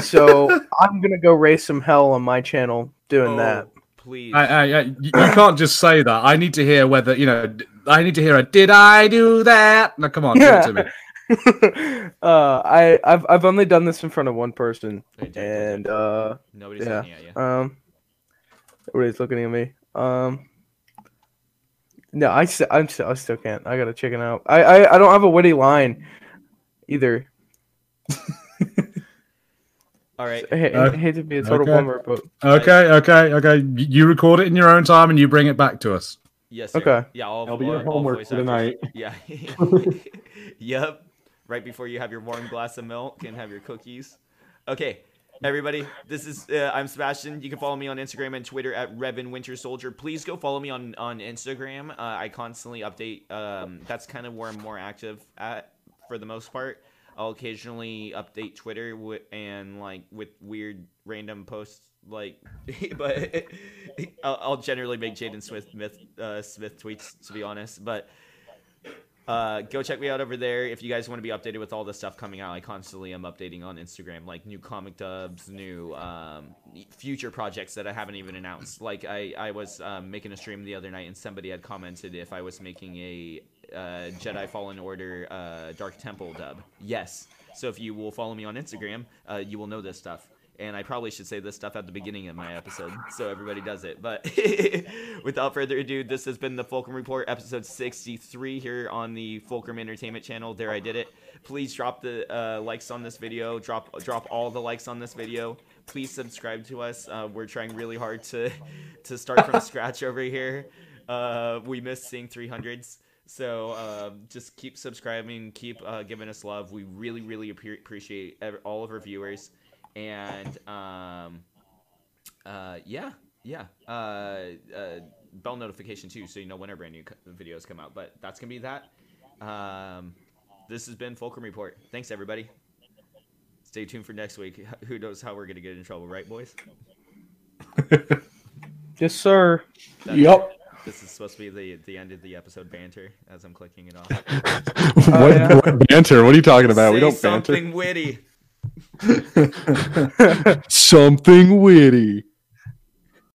So I'm gonna go raise some hell on my channel doing oh, that. Oh, please. I, I, I, you can't just say that. I need to hear whether you know. I need to hear a "Did I do that?" No, come on, give it to me. [LAUGHS] uh, I I've I've only done this in front of one person, Hey, and uh, Nobody's yeah. looking at you. um, everybody's looking at me. Um, no, I st- I'm still I still can't. I gotta chicken out. I, I I don't have a witty line either. [LAUGHS] All right. I, hate- Okay. I hate to be a total Okay. bummer, but Okay, okay, okay. You record it in your own time and you bring it back to us. Yes. Sir. Okay. Yeah, I'll, That'll be your I'll- I'll homework for actor. tonight. [LAUGHS] Yeah. yep. Right before you have your warm glass of milk and have your cookies. Okay, everybody. This is uh, I'm Sebastian. You can follow me on Instagram and Twitter at Revan Winter Soldier. Please go follow me on on Instagram. Uh, I constantly update. Um, that's kind of where I'm more active at for the most part. I'll occasionally update Twitter wi- and like with weird random posts like [LAUGHS] but [LAUGHS] I'll, I'll generally make Jaden Smith myth, uh, Smith tweets to be honest but uh, go check me out over there if you guys want to be updated with all the stuff coming out. I constantly am updating on Instagram, like new comic dubs, new um, future projects that I haven't even announced. Like I, I was um, making a stream the other night, and somebody had commented if I was making a uh, Jedi Fallen Order uh, Dark Temple dub. Yes. So if you will follow me on Instagram, uh, you will know this stuff. And I probably should say this stuff at the beginning of my episode so everybody does it. But [LAUGHS] [LAUGHS] without further ado, this has been the Fulcrum Report, episode 63 here on the Fulcrum Entertainment channel. There, I did it. Please drop the uh, likes on this video. Drop drop all the likes on this video. Please subscribe to us. Uh, we're trying really hard to to start from [LAUGHS] scratch over here. Uh, we miss seeing 300s. So um, just keep subscribing, keep uh, giving us love. We really, really appreciate all of our viewers and um, uh, yeah, yeah, uh, uh, bell notification too, so you know when our brand new videos come out. But that's gonna be that. Um, this has been Fulcrum Report. Thanks everybody. Stay tuned for next week. Who knows how we're gonna get in trouble, right, boys? [LAUGHS] yes, sir. That- Yep. This is supposed to be the the end of the episode banter as I'm clicking it off. [LAUGHS] what, yeah. what banter? What are you talking about? we don't banter. something witty. [LAUGHS] Something witty.